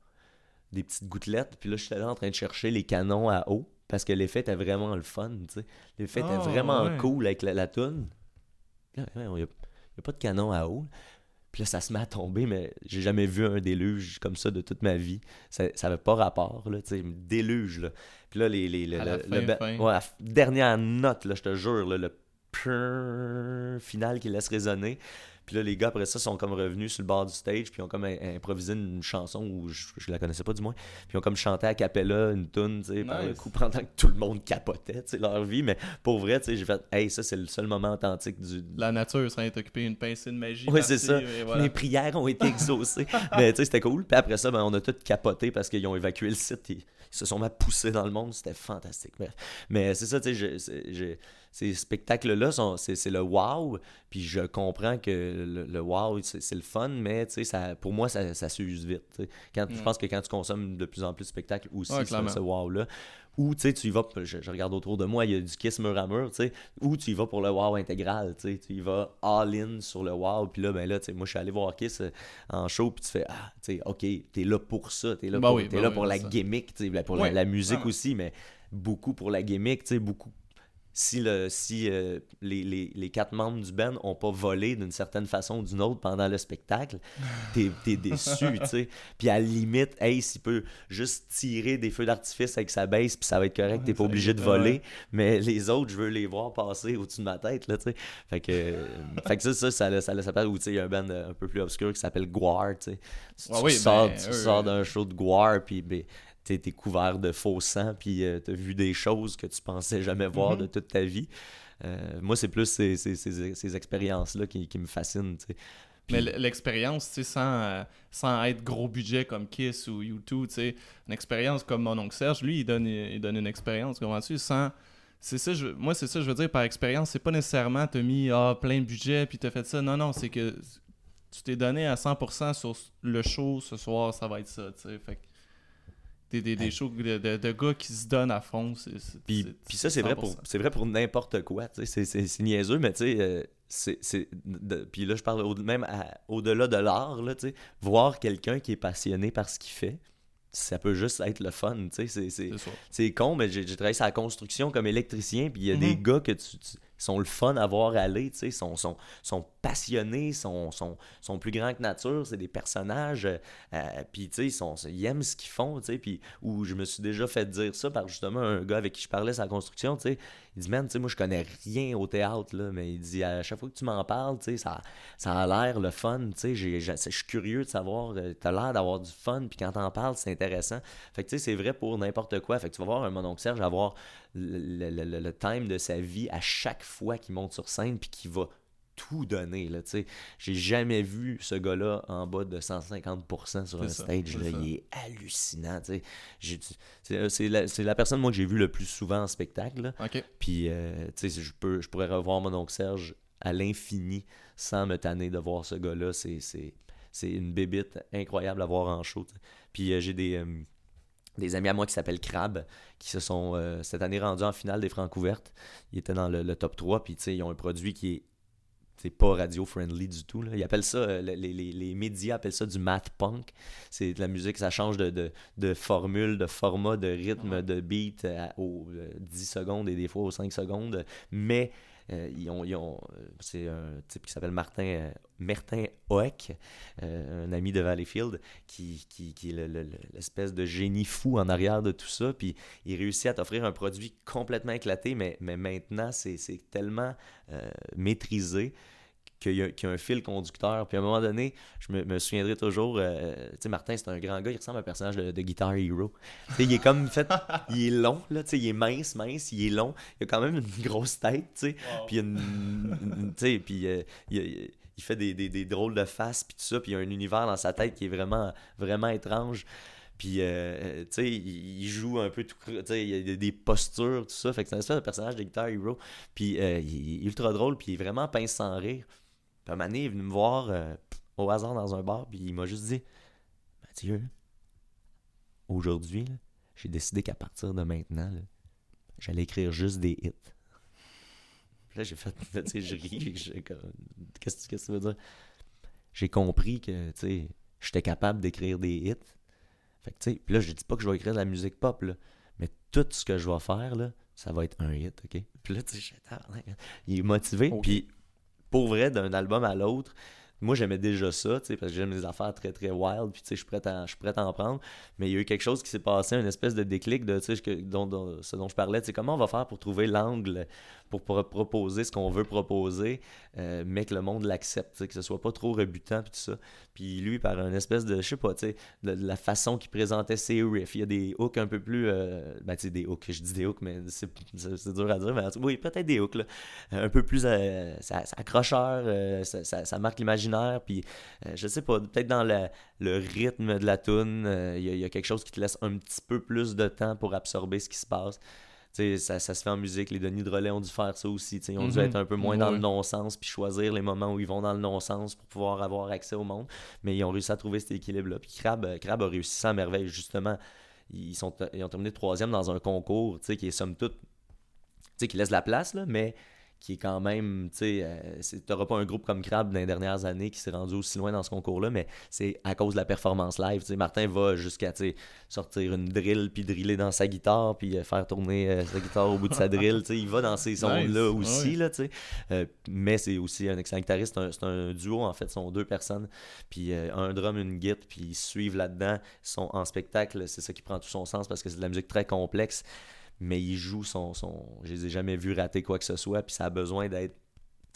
des petites gouttelettes, puis là, je suis là en train de chercher les canons à eau parce que l'effet était vraiment le fun, tu sais. L'effet était ah, vraiment cool avec la, la toune. Il n'y a, pas de canon à eau. Puis là, ça se met à tomber, mais j'ai jamais vu un déluge comme ça de toute ma vie. Ça n'avait pas rapport, là, tu sais, déluge, là. Puis là, les, les, le, la dernière note, là, je te jure, là, le final qui laisse résonner. Puis là, les gars, après ça, sont comme revenus sur le bord du stage, puis ils ont comme improvisé une chanson où je, je la connaissais pas du moins. Puis ils ont comme chanté à capella une tune, tu sais, par le coup, pendant que tout le monde capotait, tu sais, leur vie. Mais pour vrai, tu sais, j'ai fait, hey, ça, c'est le seul moment authentique du. La nature s'en est occupée une pincée de magie. Oui, c'est ça. Les prières ont été exaucées. mais tu sais, c'était cool. Puis après ça, ben, on a tout capoté parce qu'ils ont évacué le site. Ils, se sont mal poussés dans le monde. C'était fantastique. Bref. Mais c'est ça, tu sais, j'ai ces spectacles-là, c'est le wow. Puis je comprends que le, wow, c'est le fun, mais ça, pour moi, ça, ça s'use vite. Quand, Je pense que quand tu consommes de plus en plus de spectacles aussi, ce wow-là, ou tu y vas, je, regarde autour de moi, il y a du kiss mur à mur, ou tu y vas pour le wow intégral, tu y vas all-in sur le wow, puis là, ben là, moi je suis allé voir Kiss euh, en show, puis tu fais, ah, tu sais, ok, t'es là pour ça, t'es là, pour, es là pour la gimmick, pour la, musique aussi, mais beaucoup pour la gimmick, tu sais, beaucoup si, le, si euh, les, les, les, quatre membres du band n'ont pas volé d'une certaine façon ou d'une autre pendant le spectacle, t'es es déçu, tu sais. Puis à la limite, hey, s'il peut juste tirer des feux d'artifice avec sa base, puis ça va être correct, t'es pas obligé de voler. Mais les autres, je veux les voir passer au-dessus de ma tête, là, tu sais. Fait que, fait que ça, ça, ça, ça, s'appelle, ou tu sais, il y a un band un peu plus obscur qui s'appelle Guar, tu sais. Tu, ah sors, ben, tu sors d'un show de Guar, puis ben, t'es couvert de faux sang, puis euh, t'as vu des choses que tu pensais jamais voir mm-hmm. de toute ta vie. Euh, moi, c'est plus ces, ces, ces, expériences-là qui, qui, me fascinent. Mais l'expérience, sans, euh, sans être gros budget comme Kiss ou U2, une expérience comme mon oncle Serge, lui, il donne, il donne une expérience, comment tu sans... C'est ça, je, moi, c'est ça, je veux dire, par expérience, c'est pas nécessairement t'as mis ah, plein de budget puis t'as fait ça. Non, non, c'est que tu t'es donné à 100% sur le show ce soir, ça va être ça, tu sais. Fait des, des, des shows de, de, gars qui se donnent à fond. puis, puis ça, c'est vrai pour, vrai pour n'importe quoi. C'est niaiseux, mais tu sais, euh, c'est. Puis là, je parle au, même au-delà de l'art, voir quelqu'un qui est passionné par ce qu'il fait, ça peut juste être le fun. C'est con, mais j'ai travaillé sur la construction comme électricien, puis il y a des mm-hmm. gars que tu sont le fun à voir aller, tu sais, sont, sont, sont passionnés, sont, sont, plus grands que nature, c'est des personnages, euh, euh, puis tu sais, ils, aiment ce qu'ils font, tu sais, puis je me suis déjà fait dire ça par justement un gars avec qui je parlais sur la construction, tu sais, il dit, man, tu sais, moi je connais rien au théâtre, là, mais il dit, à chaque fois que tu m'en parles, tu sais, ça, ça a l'air le fun, tu sais, je suis curieux de savoir, euh, tu as l'air d'avoir du fun, puis quand t'en parles, c'est intéressant. Fait que tu sais, c'est vrai pour n'importe quoi, fait que tu vas voir un mononcle Serge avoir le, le, le, time de sa vie à chaque fois qu'il monte sur scène puis qu'il va tout donner. Là, J'ai jamais vu ce gars-là en bas de 150% sur un stage. Là, il est hallucinant. C'est la, la, personne moi, que j'ai vu le plus souvent en spectacle. Puis euh, je, peux, je pourrais revoir mon oncle Serge à l'infini sans me tanner de voir ce gars-là. C'est une bébite incroyable à voir en show. Puis euh, j'ai des... Euh, des amis à moi qui s'appellent Crab, qui se sont euh, cette année rendus en finale des Francs ouvertes. Ils étaient dans le, top 3, puis ils ont un produit qui est c'est pas radio-friendly du tout. Là. Ils appellent ça, euh, les, les, les, médias appellent ça du math punk. C'est de la musique, ça change de, de, de, formule, de format, de rythme, de beat aux 10 euh, secondes et des fois aux 5 secondes. Mais euh, ils ont, euh, c'est un type qui s'appelle Martin, euh, Martin Hoek, un ami de Valleyfield, qui, qui, qui est l'espèce de génie fou en arrière de tout ça. Puis il réussit à t'offrir un produit complètement éclaté, mais, mais maintenant, c'est tellement maîtrisé qu'il y, a un fil conducteur. Puis à un moment donné, je me, souviendrai toujours, euh, tu sais, Martin, c'est un grand gars, il ressemble à un personnage de, Guitar Hero. Tu sais, il est comme fait, il est long, là, tu sais, il est mince, mince, il est long, il a quand même une grosse tête, tu sais. Puis il, tu sais, puis euh, il, fait des, des, drôles de faces, puis tout ça, puis il y a un univers dans sa tête qui est vraiment, vraiment étrange. Puis, euh, tu sais, il joue un peu tout. Tu sais, il y a des postures, tout ça. Fait que c'est un espèce de personnage de Guitar Hero. Puis, il est ultra drôle, puis il est vraiment pince sans rire. Puis un il est venu me voir euh, au hasard dans un bar, puis il m'a juste dit Mathieu, aujourd'hui, j'ai décidé qu'à partir de maintenant, j'allais écrire juste des hits. Puis là, j'ai fait, tu sais, je ris. Qu'est-ce que tu veux dire? J'ai compris que, tu sais, j'étais capable d'écrire des hits. Fait que, tu sais, puis là, je dis pas que je vais écrire de la musique pop, là, mais tout ce que je vais faire, là, ça va être un hit, OK? Puis là, tu sais, il est motivé, puis pour vrai, d'un album à l'autre, moi j'aimais déjà ça, parce que j'aime les affaires très très wild, puis je suis prêt à, je à en prendre. Mais il y a eu quelque chose qui s'est passé, une espèce de déclic de dont, ce dont je parlais, comment on va faire pour trouver l'angle pour, proposer ce qu'on veut proposer, euh, mais que le monde l'accepte, que ce soit pas trop rebutant, puis tout ça. Puis lui, par une espèce de, je sais pas, sais, de, la façon qu'il présentait ses riffs, il y a des hooks un peu plus, euh, ben des hooks, je dis des hooks, mais c'est dur à dire, mais oui, peut-être des hooks, là, un peu plus euh, ça, accrocheur, euh, ça, ça, marque puis je sais pas, peut-être dans le rythme de la tune, il y, y, a quelque chose qui te laisse un petit peu plus de temps pour absorber ce qui se passe ça, ça se fait en musique. Les Denis de relais ont dû faire ça aussi. Ils ont dû mhm. être un peu moins dans le non-sens puis choisir les moments où ils vont dans le non-sens pour pouvoir avoir accès au monde. Mais ils ont réussi à trouver cet équilibre-là. Puis Crab, euh, Crab a réussi ça à merveille, justement. Ils, sont, ils ont terminé troisième dans un concours qui est somme toute. qui laisse la place, là, mais qui est quand même, tu sais, euh, t'auras pas un groupe comme Crab dans les dernières années qui s'est rendu aussi loin dans ce concours-là, mais c'est à cause de la performance live. Tu sais, Martin va jusqu'à sortir une drill, puis driller dans sa guitare, puis euh, faire tourner euh, sa guitare au bout de sa drill. Tu sais, il va dans ces zones-là aussi, là, tu sais. mais c'est aussi un excellent guitariste. C'est un, duo, en fait, sont deux personnes, puis un drum, une guitare, puis ils suivent là-dedans. Ils sont en spectacle, c'est ça qui prend tout son sens parce que c'est de la musique très complexe mais il joue son, son. Je les ai jamais vus rater quoi que ce soit, puis ça a besoin d'être.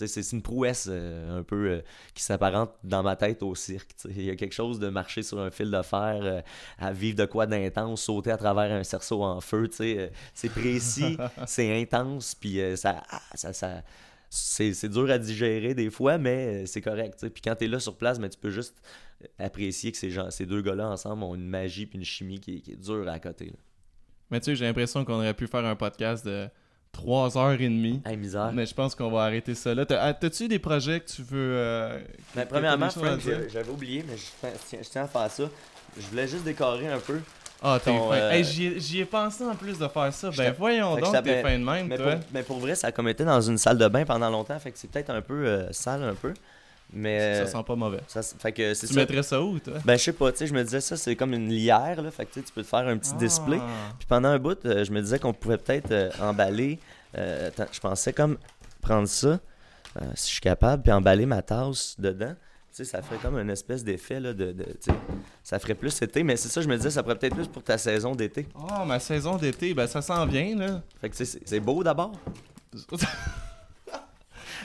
C'est une prouesse euh, un peu euh, qui s'apparente dans ma tête au cirque. Il y a quelque chose de marcher sur un fil de fer, euh, à vivre de quoi d'intense, sauter à travers un cerceau en feu. c'est précis, c'est intense, puis ça, ah, ça, ça c'est dur à digérer des fois, mais c'est correct. Puis quand tu es là sur place, mais tu peux juste apprécier que ces, gens, ces deux gars-là ensemble ont une magie puis une chimie qui, est dure à côté. Là. Mais tu sais, j'ai l'impression qu'on aurait pu faire un podcast de 3 heures et demie. misère. Mais je pense qu'on va arrêter ça là. Ah, t'as-tu des projets que tu veux. Euh, premièrement, Frank, j'avais oublié, mais je tiens, à faire ça. Je voulais juste décorer un peu. Ah, t'es fin. euh, Hey, j'y ai- pensé en plus de faire ça. Ben voyons donc, t'es fin de même, mais, toi. pour, mais pour vrai, ça a comme été dans une salle de bain pendant longtemps, fait que c'est peut-être un peu euh, sale un peu. Mais Ça euh, sent pas mauvais. ça, fait que c'est Tu ça. mettrais ça où, toi? Ben je sais pas, tu sais, je me disais ça c'est comme une lierre là, fait que tu sais, tu peux te faire un petit display. Ah. Puis pendant un bout, euh, je me disais qu'on pouvait peut-être euh, emballer. euh, je pensais comme prendre ça, euh, si je suis capable, puis emballer ma tasse dedans. Tu sais, ça ferait comme une espèce d'effet là, de, de- tu sais, ça ferait plus été, mais c'est ça, je me disais, ça pourrait peut-être plus pour ta saison d'été. Ah, ma saison d'été, ben ça s'en vient, là. Fait que tu sais, c'est c'est beau d'abord.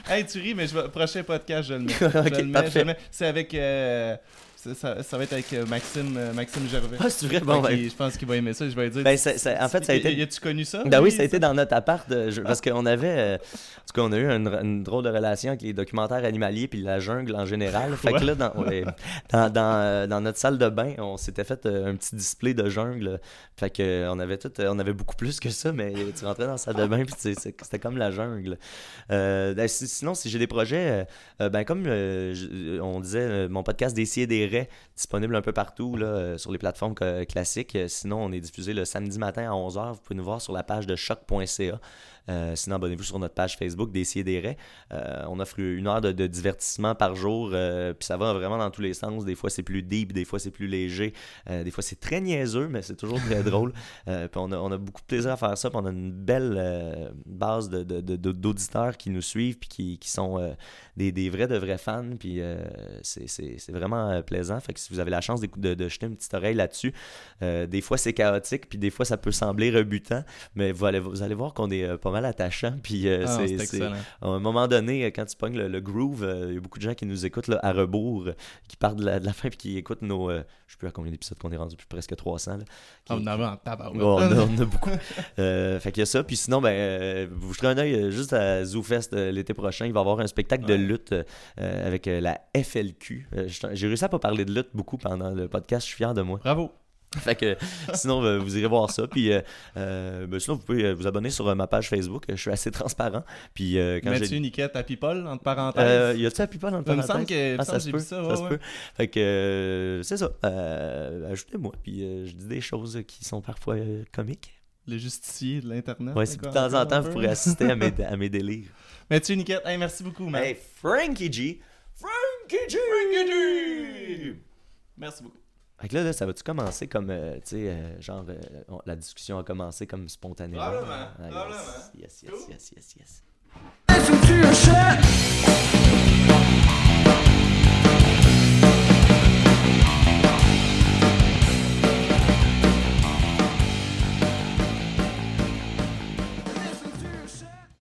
hey, tu ris, mais je vais- prochain podcast, je le mets. Je le mets, je le mets. C'est avec. euh, ça, ça- ça va être avec euh, Maxime, euh, Maxime Gervais. Ah, c'est vrai, bon, Fait ben, Je pense qu'il va aimer ça. Je vais lui dire. ben, ça- en fait, ça a été. As-tu connu ça? Ben oui, ça a été dans notre appart, euh, je- parce qu'on avait, en tout cas, on a eu une, une drôle de relation avec les documentaires animaliers puis la jungle en général. Fait Ouais. que là, dans, ouais, dans, dans, dans notre salle de bain, on s'était fait un petit display de jungle. Fait que on avait tout, on avait beaucoup plus que ça, mais tu rentrais dans la salle de bain puis c'était comme la jungle. Euh, ben, si- sinon, si j'ai des projets, ben comme euh, on disait, mon podcast Des et des Disponible un peu partout là, euh, sur les plateformes classiques. Euh, Sinon, on est diffusé le samedi matin à 11h. Vous pouvez nous voir sur la page de choc.ca. Euh, sinon, abonnez-vous sur notre page Facebook des et des Raies. Euh, on offre une heure de, de divertissement par jour, euh, puis ça va vraiment dans tous les sens. Des fois, c'est plus deep, des fois, c'est plus léger. Des fois, c'est très niaiseux, mais c'est toujours très drôle. Puis on a, on a beaucoup de plaisir à faire ça. Puis on a une belle base de, d'auditeurs qui nous suivent, puis qui, qui sont des, des vrais de vrais fans. Puis c'est, c'est- c'est vraiment euh, Fait que si vous avez la chance de, de jeter une petite oreille là-dessus, euh, des fois c'est chaotique, puis des fois ça peut sembler rebutant, mais vous allez, vous allez voir qu'on est euh, pas mal attachant. Puis euh, Ah, c'est, à un moment donné, euh, quand tu pognes le, le groove, il y a beaucoup de gens qui nous écoutent là, à rebours, qui partent de la, de la fin, puis qui écoutent nos. je sais plus à combien d'épisodes qu'on est rendu, plus presque 300. Là, qui- Ah, On en avait en tabarouette. On, a, on a beaucoup. Fait qu'il y a ça. Puis sinon, ben, vous jeterez un œil juste à ZooFest l'été prochain. Il va y avoir un spectacle de lutte avec la FLQ. J'ai réussi à pas parler de lutte beaucoup pendant le podcast. Je suis fier de moi. Bravo. Fait que sinon, euh, vous irez voir ça. Puis euh, euh, ben, sinon, vous pouvez vous abonner sur ma page Facebook. Je suis assez transparent. Puis quand Mathieu. Niquette à People, entre parenthèses. y a-tu Happy Paul dans le Il me semble que, Ah, ça se peut, ça. ça ouais, se ouais. peut. Fait que c'est ça. Ajoutez-moi, puis je dis des choses qui sont parfois comiques. Le justicier de l'Internet. Ouais, de temps en temps, vous pourrez assister à mes, à mes délires. Mathieu Niquette, hey, merci beaucoup, man. Hey, Frankie G! Frankie G! Merci beaucoup. Fait que là, là, ça va-tu commencer comme, euh, tu sais, euh, genre, euh, on- la discussion a commencé comme spontanément? Probablement, Ah, yes, probablement. Yes, yes, Cool. yes, yes, yes. To your shit.